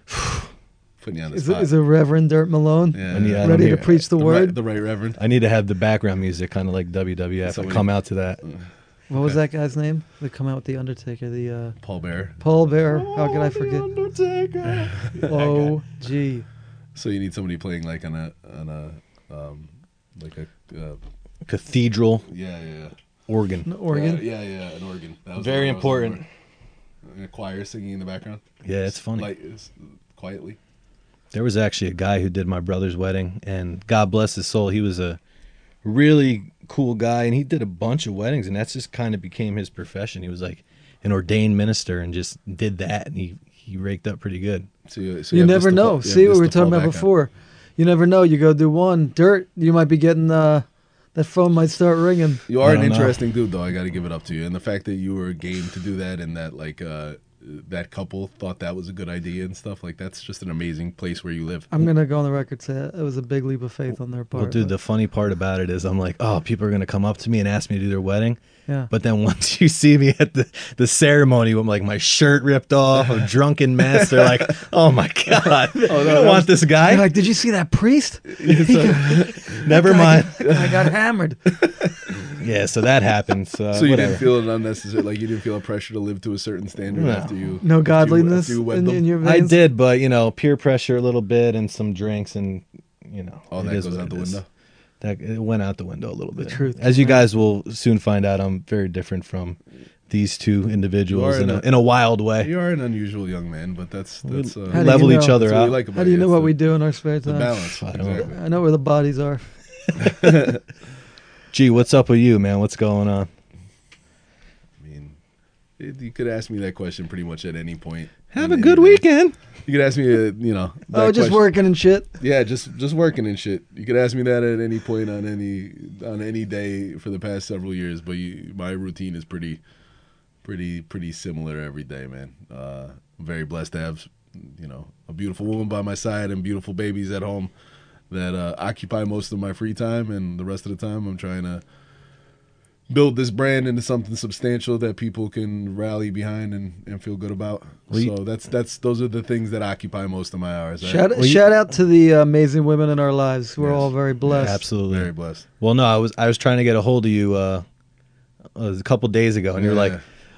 Speaker 1: Putting you on the
Speaker 2: Is, it,
Speaker 1: spot.
Speaker 2: is a Reverend Dirt Malone
Speaker 1: yeah,
Speaker 3: I need- I don't
Speaker 2: ready to preach the,
Speaker 1: the
Speaker 2: word?
Speaker 1: Right, the right reverend.
Speaker 3: I need to have the background music, kind of like WWF. I
Speaker 1: Somebody-
Speaker 3: come out to that.
Speaker 2: what was that guy's name? They come out with the Undertaker, the uh,
Speaker 1: Paul Bear.
Speaker 2: Paul Bearer. How could I forget?
Speaker 3: Undertaker.
Speaker 2: Oh, gee.
Speaker 1: So you need somebody playing like on a on a um like a uh,
Speaker 3: Cathedral
Speaker 1: yeah yeah yeah.
Speaker 3: organ.
Speaker 2: An organ.
Speaker 1: Yeah, yeah, yeah, an organ. That was
Speaker 3: Very
Speaker 1: the word I was looking
Speaker 3: important.
Speaker 1: a choir singing in the background.
Speaker 3: Yeah, it's funny.
Speaker 1: Like it's quietly.
Speaker 3: There was actually a guy who did my brother's wedding, and God bless his soul, he was a really cool guy, and he did a bunch of weddings, and that's just kind of became his profession. He was like an ordained minister, and just did that, and he he raked up pretty good.
Speaker 1: So you, so
Speaker 2: You
Speaker 1: have
Speaker 2: never know.
Speaker 1: fall- you
Speaker 2: See what we were talking about
Speaker 1: back on.
Speaker 2: before. You never know. You go do one dirt, you might be getting uh, that phone might start ringing.
Speaker 1: You are an
Speaker 3: don't know.
Speaker 1: interesting dude, though. I got to give it up to you, and the fact that you were game to do that, and that like uh, that couple thought that was a good idea and stuff like that's just an amazing place where you live.
Speaker 2: I'm gonna go on the record say it was a big leap of faith on their part.
Speaker 3: Well, dude,
Speaker 2: but-
Speaker 3: the funny part about it is I'm like, oh, people are gonna come up to me and ask me to do their wedding.
Speaker 2: Yeah.
Speaker 3: But then once you see me at the, the ceremony with like my shirt ripped off, a drunken mess, they're like, "Oh my god, oh, I don't want this
Speaker 2: They're
Speaker 3: guy."
Speaker 2: like, did you see that priest?
Speaker 3: Never mind.
Speaker 2: I got hammered.
Speaker 3: Yeah, so that happened. So, uh,
Speaker 1: so you
Speaker 3: whatever.
Speaker 1: didn't feel it unnecessary, like you didn't feel a pressure to live to a certain standard
Speaker 3: No.
Speaker 1: after you.
Speaker 2: No
Speaker 1: after you-
Speaker 2: godliness
Speaker 1: you
Speaker 2: in,
Speaker 1: them?
Speaker 2: in your
Speaker 3: I did, but you know, peer pressure a little bit and some drinks, and you know,
Speaker 1: All
Speaker 3: it
Speaker 1: that
Speaker 3: is
Speaker 1: goes out the
Speaker 3: it is.
Speaker 1: window.
Speaker 3: That it went out the window a little bit.
Speaker 2: truth
Speaker 3: as you guys will soon find out, I'm very different from these two individuals in a,
Speaker 1: in a-
Speaker 3: in a wild way.
Speaker 1: You are an unusual young man, but that's that's uh,
Speaker 2: How do
Speaker 3: Level
Speaker 2: you
Speaker 3: each
Speaker 2: know?
Speaker 3: other
Speaker 1: what we
Speaker 3: out.
Speaker 1: like
Speaker 2: How do you know what
Speaker 1: the-
Speaker 2: we do in our spare time?
Speaker 1: The balance,
Speaker 3: I don't know.
Speaker 1: exactly.
Speaker 2: I know where the bodies are.
Speaker 3: Gee, what's up with you, man? What's going on?
Speaker 1: I mean, it, you could ask me that question pretty much at any point.
Speaker 3: Have a
Speaker 1: any
Speaker 3: good
Speaker 1: day.
Speaker 3: weekend.
Speaker 1: You could ask me, uh, you know,
Speaker 2: Oh, just
Speaker 1: question-
Speaker 2: working and shit.
Speaker 1: Yeah, just just working and shit. You could ask me that at any point on any on any day for the past several years, but you, my routine is pretty pretty pretty similar every day, man. Uh, I'm very blessed to have you know a beautiful woman by my side and beautiful babies at home that uh, occupy most of my free time, and the rest of the time I'm trying to build this brand into something substantial that people can rally behind and, and feel good about.
Speaker 3: Well, you-
Speaker 1: so that's that's those are the things that occupy most of my hours. I-
Speaker 2: Shout,
Speaker 3: Well, you-
Speaker 2: out to the amazing women in our lives. We're
Speaker 1: Yes.
Speaker 2: all very blessed.
Speaker 3: Absolutely.
Speaker 1: very blessed.
Speaker 3: Well, no, I was I was trying to get a hold of you uh, a couple days ago, and you're like,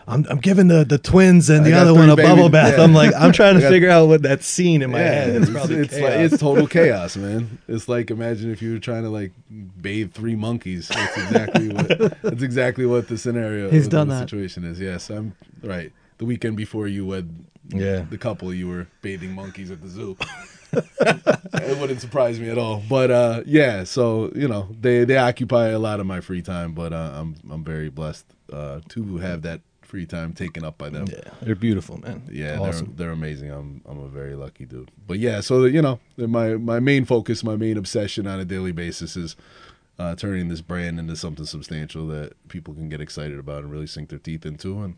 Speaker 3: I'm, I'm giving the, the twins and the other one a
Speaker 1: babies,
Speaker 3: bubble bath.
Speaker 1: yeah.
Speaker 3: I'm like, I'm trying to
Speaker 1: got-
Speaker 3: figure out what that scene in my
Speaker 1: yeah,
Speaker 3: head.
Speaker 1: it's,
Speaker 3: It's
Speaker 1: it's, like, it's total chaos, man. It's like imagine if you were trying to like bathe three monkeys. That's exactly what that's exactly what the scenario.
Speaker 2: He's done
Speaker 1: the
Speaker 2: that.
Speaker 1: situation is. Yes, I'm right. The weekend before you wed
Speaker 3: Yeah.
Speaker 1: the couple, you were bathing monkeys at the zoo. it wouldn't surprise me at all. But uh, yeah, so you know they they occupy a lot of my free time, but uh, I'm I'm very blessed uh, to have that free time taken up by them.
Speaker 3: yeah, they're beautiful, man.
Speaker 1: Yeah,
Speaker 3: awesome.
Speaker 1: they're they're amazing. I'm I'm a very lucky dude. But yeah, so you know, my my main focus, my main obsession on a daily basis is uh, turning this brand into something substantial that people can get excited about and really sink their teeth into. And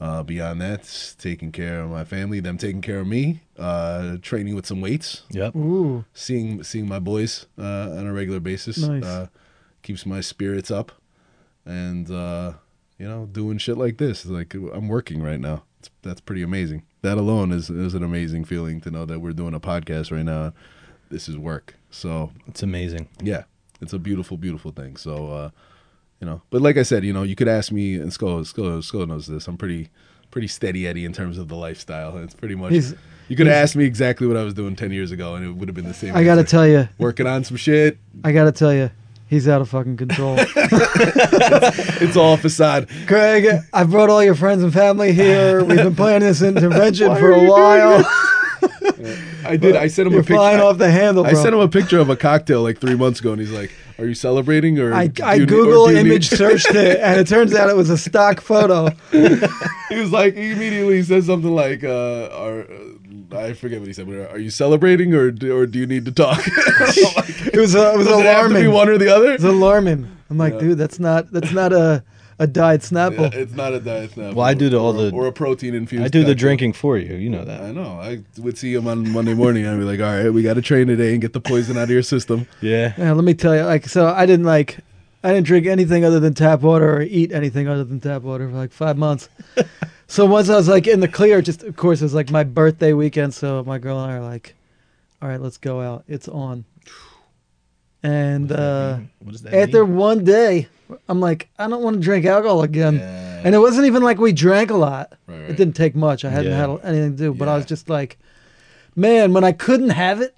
Speaker 1: Uh, beyond that, taking care of my family, them taking care of me, uh, training with some weights,
Speaker 3: Yep.
Speaker 2: Ooh,
Speaker 1: seeing seeing my boys uh, on a regular basis
Speaker 2: Nice.
Speaker 1: uh, keeps my spirits up, and uh, you know, doing shit like this. Like I'm working right now. It's, that's pretty amazing. That alone is is an amazing feeling to know that we're doing a podcast right now. This is work. So
Speaker 3: It's amazing.
Speaker 1: yeah, it's a beautiful, beautiful thing. So, uh, you know, but like I said, you know, you could ask me, and Skull, Skull, Skull knows this. I'm pretty, pretty steady Eddie in terms of the lifestyle. It's pretty much.
Speaker 2: He's-
Speaker 1: you could have asked me exactly what I was doing ten years ago, and it would have been the same.
Speaker 2: I gotta tell you,
Speaker 1: working on some shit.
Speaker 2: I gotta tell you, he's out of fucking control.
Speaker 1: It's all facade.
Speaker 2: Craig, I brought all your friends and family here. We've been planning this intervention for a while.
Speaker 1: I did. I sent him
Speaker 2: You're
Speaker 1: a picture.
Speaker 2: flying off the handle,
Speaker 1: I
Speaker 2: bro.
Speaker 1: sent him a picture of a cocktail like three months ago, and he's like, "Are you celebrating or?"
Speaker 2: I, I
Speaker 1: you need- or
Speaker 2: Google image
Speaker 1: need-"
Speaker 2: searched it, and it turns out it was a stock photo.
Speaker 1: he was like, he immediately said something like, uh, "Are uh, I forget what he said, but are you celebrating or do, or do you need to talk?"
Speaker 2: It was uh, it was
Speaker 1: Does it have to be
Speaker 2: alarming.
Speaker 1: one or the other?
Speaker 2: It was alarming. I'm like,
Speaker 1: Yeah.
Speaker 2: dude, that's not that's not a a diet Snapple.
Speaker 1: Yeah, it's not a diet snap.
Speaker 3: Well, I do the- all
Speaker 1: or,
Speaker 3: the-
Speaker 1: or a protein infused.
Speaker 3: I do the
Speaker 1: cocktail.
Speaker 3: drinking for you. You know that.
Speaker 1: I know. I would see him on Monday morning. and I'd be like, "All right, we got to train today and get the poison out of your system."
Speaker 3: Yeah.
Speaker 2: Yeah, let me tell you, like, so I didn't like, I didn't drink anything other than tap water or eat anything other than tap water for like five months. so once I was like in the clear, just of course it was like my birthday weekend, so my girl and I are like, all right, let's go out. It's on. And uh,
Speaker 3: What does
Speaker 2: after
Speaker 3: mean?
Speaker 2: one day, I'm like, I don't want to drink alcohol again.
Speaker 1: Yeah.
Speaker 2: And it wasn't even like we drank a lot.
Speaker 1: Right,
Speaker 2: It didn't take much. I hadn't
Speaker 3: Yeah.
Speaker 2: had anything to do, but I was just like, man, when I couldn't have it,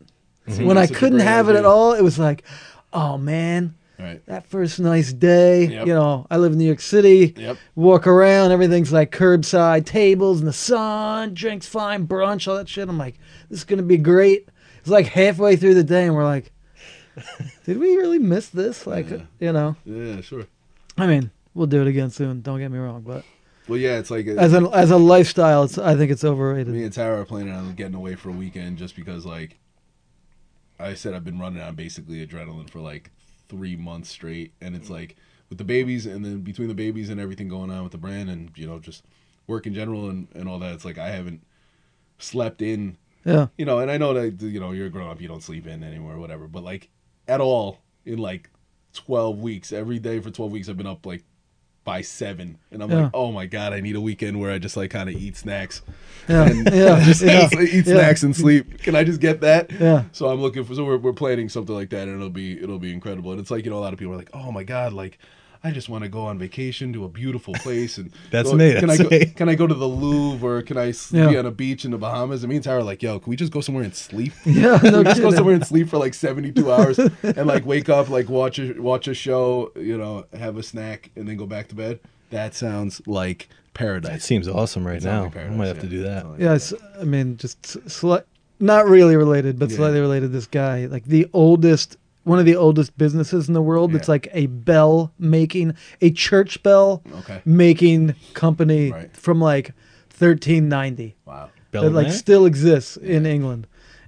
Speaker 1: Seemed
Speaker 2: when
Speaker 1: like
Speaker 2: I couldn't have it at all, it was like, oh man,
Speaker 1: Right.
Speaker 2: that first nice day.
Speaker 1: Yep.
Speaker 2: You know, I live in New York City.
Speaker 1: Yep.
Speaker 2: Walk around, everything's like curbside tables in the sun, drinks fine, brunch, all that shit. I'm like, this is gonna be great. It's like halfway through the day, and we're like, did we really miss this? Like,
Speaker 1: Yeah.
Speaker 2: you know,
Speaker 1: Yeah, sure.
Speaker 2: I mean, we'll do it again soon. Don't get me wrong, but
Speaker 1: Well, yeah, it's like
Speaker 2: as a as a lifestyle, it's I think it's overrated.
Speaker 1: me and Tara are planning on getting away for a weekend just because, like, I said I've been running on basically adrenaline for like three months straight, and it's like with the babies, and then between the babies and everything going on with the brand, and you know just work in general and and all that, it's like I haven't slept in,
Speaker 2: Yeah,
Speaker 1: you know, and I know that you know you're grown up, you don't sleep in anymore, or whatever, but like at all in like twelve weeks, every day for twelve weeks, I've been up like by seven, and I'm
Speaker 2: Yeah.
Speaker 1: like, oh my god, I need a weekend where I just like kind of eat snacks
Speaker 2: yeah,
Speaker 1: and
Speaker 2: yeah,
Speaker 1: just
Speaker 2: yeah,
Speaker 1: eat snacks and sleep. Can I just get that?
Speaker 2: Yeah.
Speaker 1: So I'm looking for. So we're, we're planning something like that, and it'll be it'll be incredible. And it's like you know a lot of people are like, oh my god, like I just want to go on vacation to a beautiful place and
Speaker 3: That's
Speaker 1: go-
Speaker 3: me,
Speaker 1: Can
Speaker 3: that's
Speaker 1: I go,
Speaker 3: me.
Speaker 1: can I go to the Louvre or can I s-
Speaker 2: Yeah.
Speaker 1: be on a beach in the Bahamas? And me and Tara are like, yo, can we just go somewhere and sleep?
Speaker 2: Yeah, no
Speaker 1: just go somewhere and sleep for like 72 hours and like wake up, like watch a watch a show, you know, have a snack, and then go back to bed. That sounds like
Speaker 3: That
Speaker 1: paradise.
Speaker 3: seems awesome right now.
Speaker 1: like
Speaker 3: I might have
Speaker 1: yeah.
Speaker 3: to do that.
Speaker 1: Sounds like
Speaker 2: Yes, I mean, just sli- not really related, but
Speaker 1: Yeah.
Speaker 2: slightly related. This guy, like the oldest, one of the oldest businesses in the world. It's like a bell making, a church bell
Speaker 1: Okay.
Speaker 2: making company
Speaker 1: Right.
Speaker 2: from like 1390
Speaker 1: Wow.
Speaker 3: Bell
Speaker 2: that like
Speaker 3: Net?
Speaker 2: still exists in England,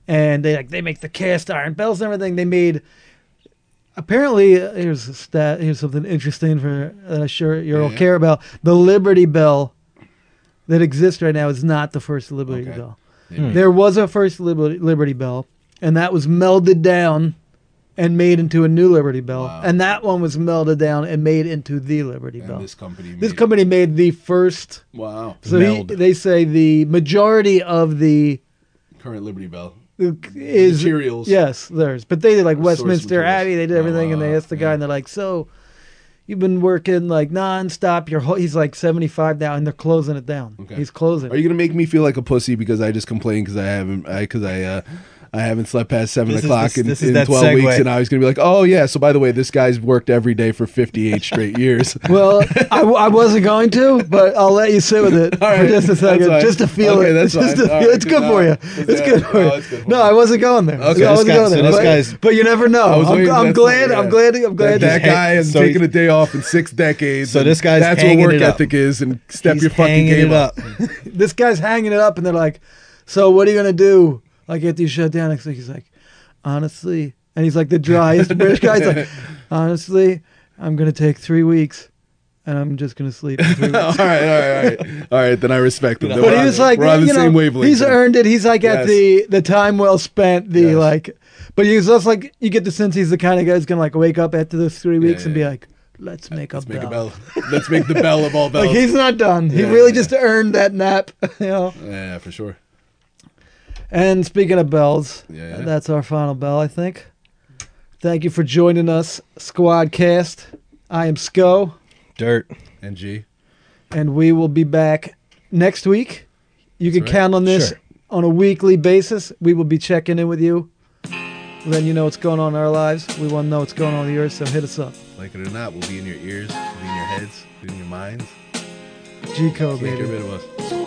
Speaker 2: and they like they make the cast iron bells and everything. They made. Apparently, uh, here's a stat. Here's something interesting for that I'm sure you'll
Speaker 1: Yeah.
Speaker 2: care about. The Liberty Bell that exists right now is not the first Liberty
Speaker 1: Okay.
Speaker 2: Bell.
Speaker 1: Maybe.
Speaker 2: There was a first Liberty, Liberty Bell, and that was melded down and made into a new Liberty Bell,
Speaker 1: Wow.
Speaker 2: and that one was melted down and made into the Liberty
Speaker 1: And
Speaker 2: Bell.
Speaker 1: this company.
Speaker 2: This
Speaker 1: made-
Speaker 2: company made the first.
Speaker 1: Wow.
Speaker 2: So he, they say the majority of the
Speaker 1: Current Liberty Bell.
Speaker 2: is
Speaker 1: Materials.
Speaker 2: Yes, theirs. But they did like Westminster
Speaker 1: materials.
Speaker 2: Abbey. They did everything, and they asked the guy,
Speaker 1: yeah.
Speaker 2: and they're like, "So, you've been working like nonstop. Your whole." He's like seventy five now, and they're closing it down.
Speaker 1: Okay.
Speaker 2: He's closing.
Speaker 1: Are you gonna make me feel like a pussy because I just complained because I haven't I because I uh I haven't slept past seven
Speaker 3: This is
Speaker 1: o'clock
Speaker 3: the-
Speaker 1: in,
Speaker 3: this is
Speaker 1: in twelve
Speaker 3: segue.
Speaker 1: weeks and I was gonna be like oh yeah so by the way this guy's worked every day for fifty eight straight years.
Speaker 2: well, I, w- I wasn't going to, but I'll let you sit with it
Speaker 1: All
Speaker 2: for just a second,
Speaker 1: fine.
Speaker 2: just to feel
Speaker 1: Okay,
Speaker 2: it.
Speaker 1: that's
Speaker 2: just to feel,
Speaker 1: right,
Speaker 2: it's good
Speaker 1: no,
Speaker 2: for you.
Speaker 1: it's-
Speaker 2: It's
Speaker 1: yeah,
Speaker 2: good for you.
Speaker 1: it's good for
Speaker 2: No,
Speaker 1: me.
Speaker 2: I wasn't going there.
Speaker 1: Okay. So this
Speaker 2: wasn't
Speaker 3: guy-
Speaker 2: going
Speaker 3: so
Speaker 2: there.
Speaker 3: this
Speaker 2: but,
Speaker 3: guy's-
Speaker 2: but you never know.
Speaker 1: I was
Speaker 2: I'm,
Speaker 1: waiting-
Speaker 2: I'm glad. I'm glad. I'm glad.
Speaker 1: that
Speaker 2: you-
Speaker 1: guy has
Speaker 3: so
Speaker 1: taken a day off in six decades.
Speaker 3: So this guy's
Speaker 1: that's what work ethic is and step your fucking game
Speaker 3: up.
Speaker 2: this guy's hanging it up, and they're like, "So what are you gonna do? Like after you shut down next week?" He's like, "Honestly," and he's like the driest British guy. He's like, "Honestly, I'm gonna take three weeks. and I'm just gonna sleep. For three
Speaker 1: all
Speaker 2: weeks.
Speaker 1: right, all right, all right, all right. Then I respect him. Then
Speaker 2: But
Speaker 1: we're
Speaker 2: he was like,
Speaker 1: we're on the
Speaker 2: you know,
Speaker 1: same wavelength.
Speaker 2: he's earned it. He's like
Speaker 1: Yes.
Speaker 2: at the the time well spent. The
Speaker 1: Yes.
Speaker 2: like, but he's was also like, you get the sense he's the kind of guy who's gonna like wake up after those three
Speaker 1: Yeah,
Speaker 2: weeks and be like, let's make
Speaker 1: Let's
Speaker 2: a
Speaker 1: make
Speaker 2: bell.
Speaker 1: a bell. Let's make the bell of all bells.
Speaker 2: Like he's not done. He
Speaker 1: Yeah,
Speaker 2: really
Speaker 1: yeah,
Speaker 2: just earned that nap. You know.
Speaker 1: yeah, for sure.
Speaker 2: And speaking of bells,
Speaker 1: Yeah, yeah.
Speaker 2: that's our final bell, I think. Thank you for joining us, Squadkast. I am Sco,
Speaker 3: Dirt.
Speaker 1: And G.
Speaker 2: and we will be back next week. You
Speaker 1: That's
Speaker 2: can
Speaker 1: right.
Speaker 2: count on this
Speaker 3: Sure.
Speaker 2: on a weekly basis. We will be checking in with you, letting you know what's going on in our lives. We want to know what's going on with yours, so hit us up.
Speaker 1: Like it or not, we'll be in your ears, we'll be in your heads, we'll be in your minds.
Speaker 2: G code,
Speaker 1: Can't get
Speaker 2: baby.
Speaker 1: rid of us.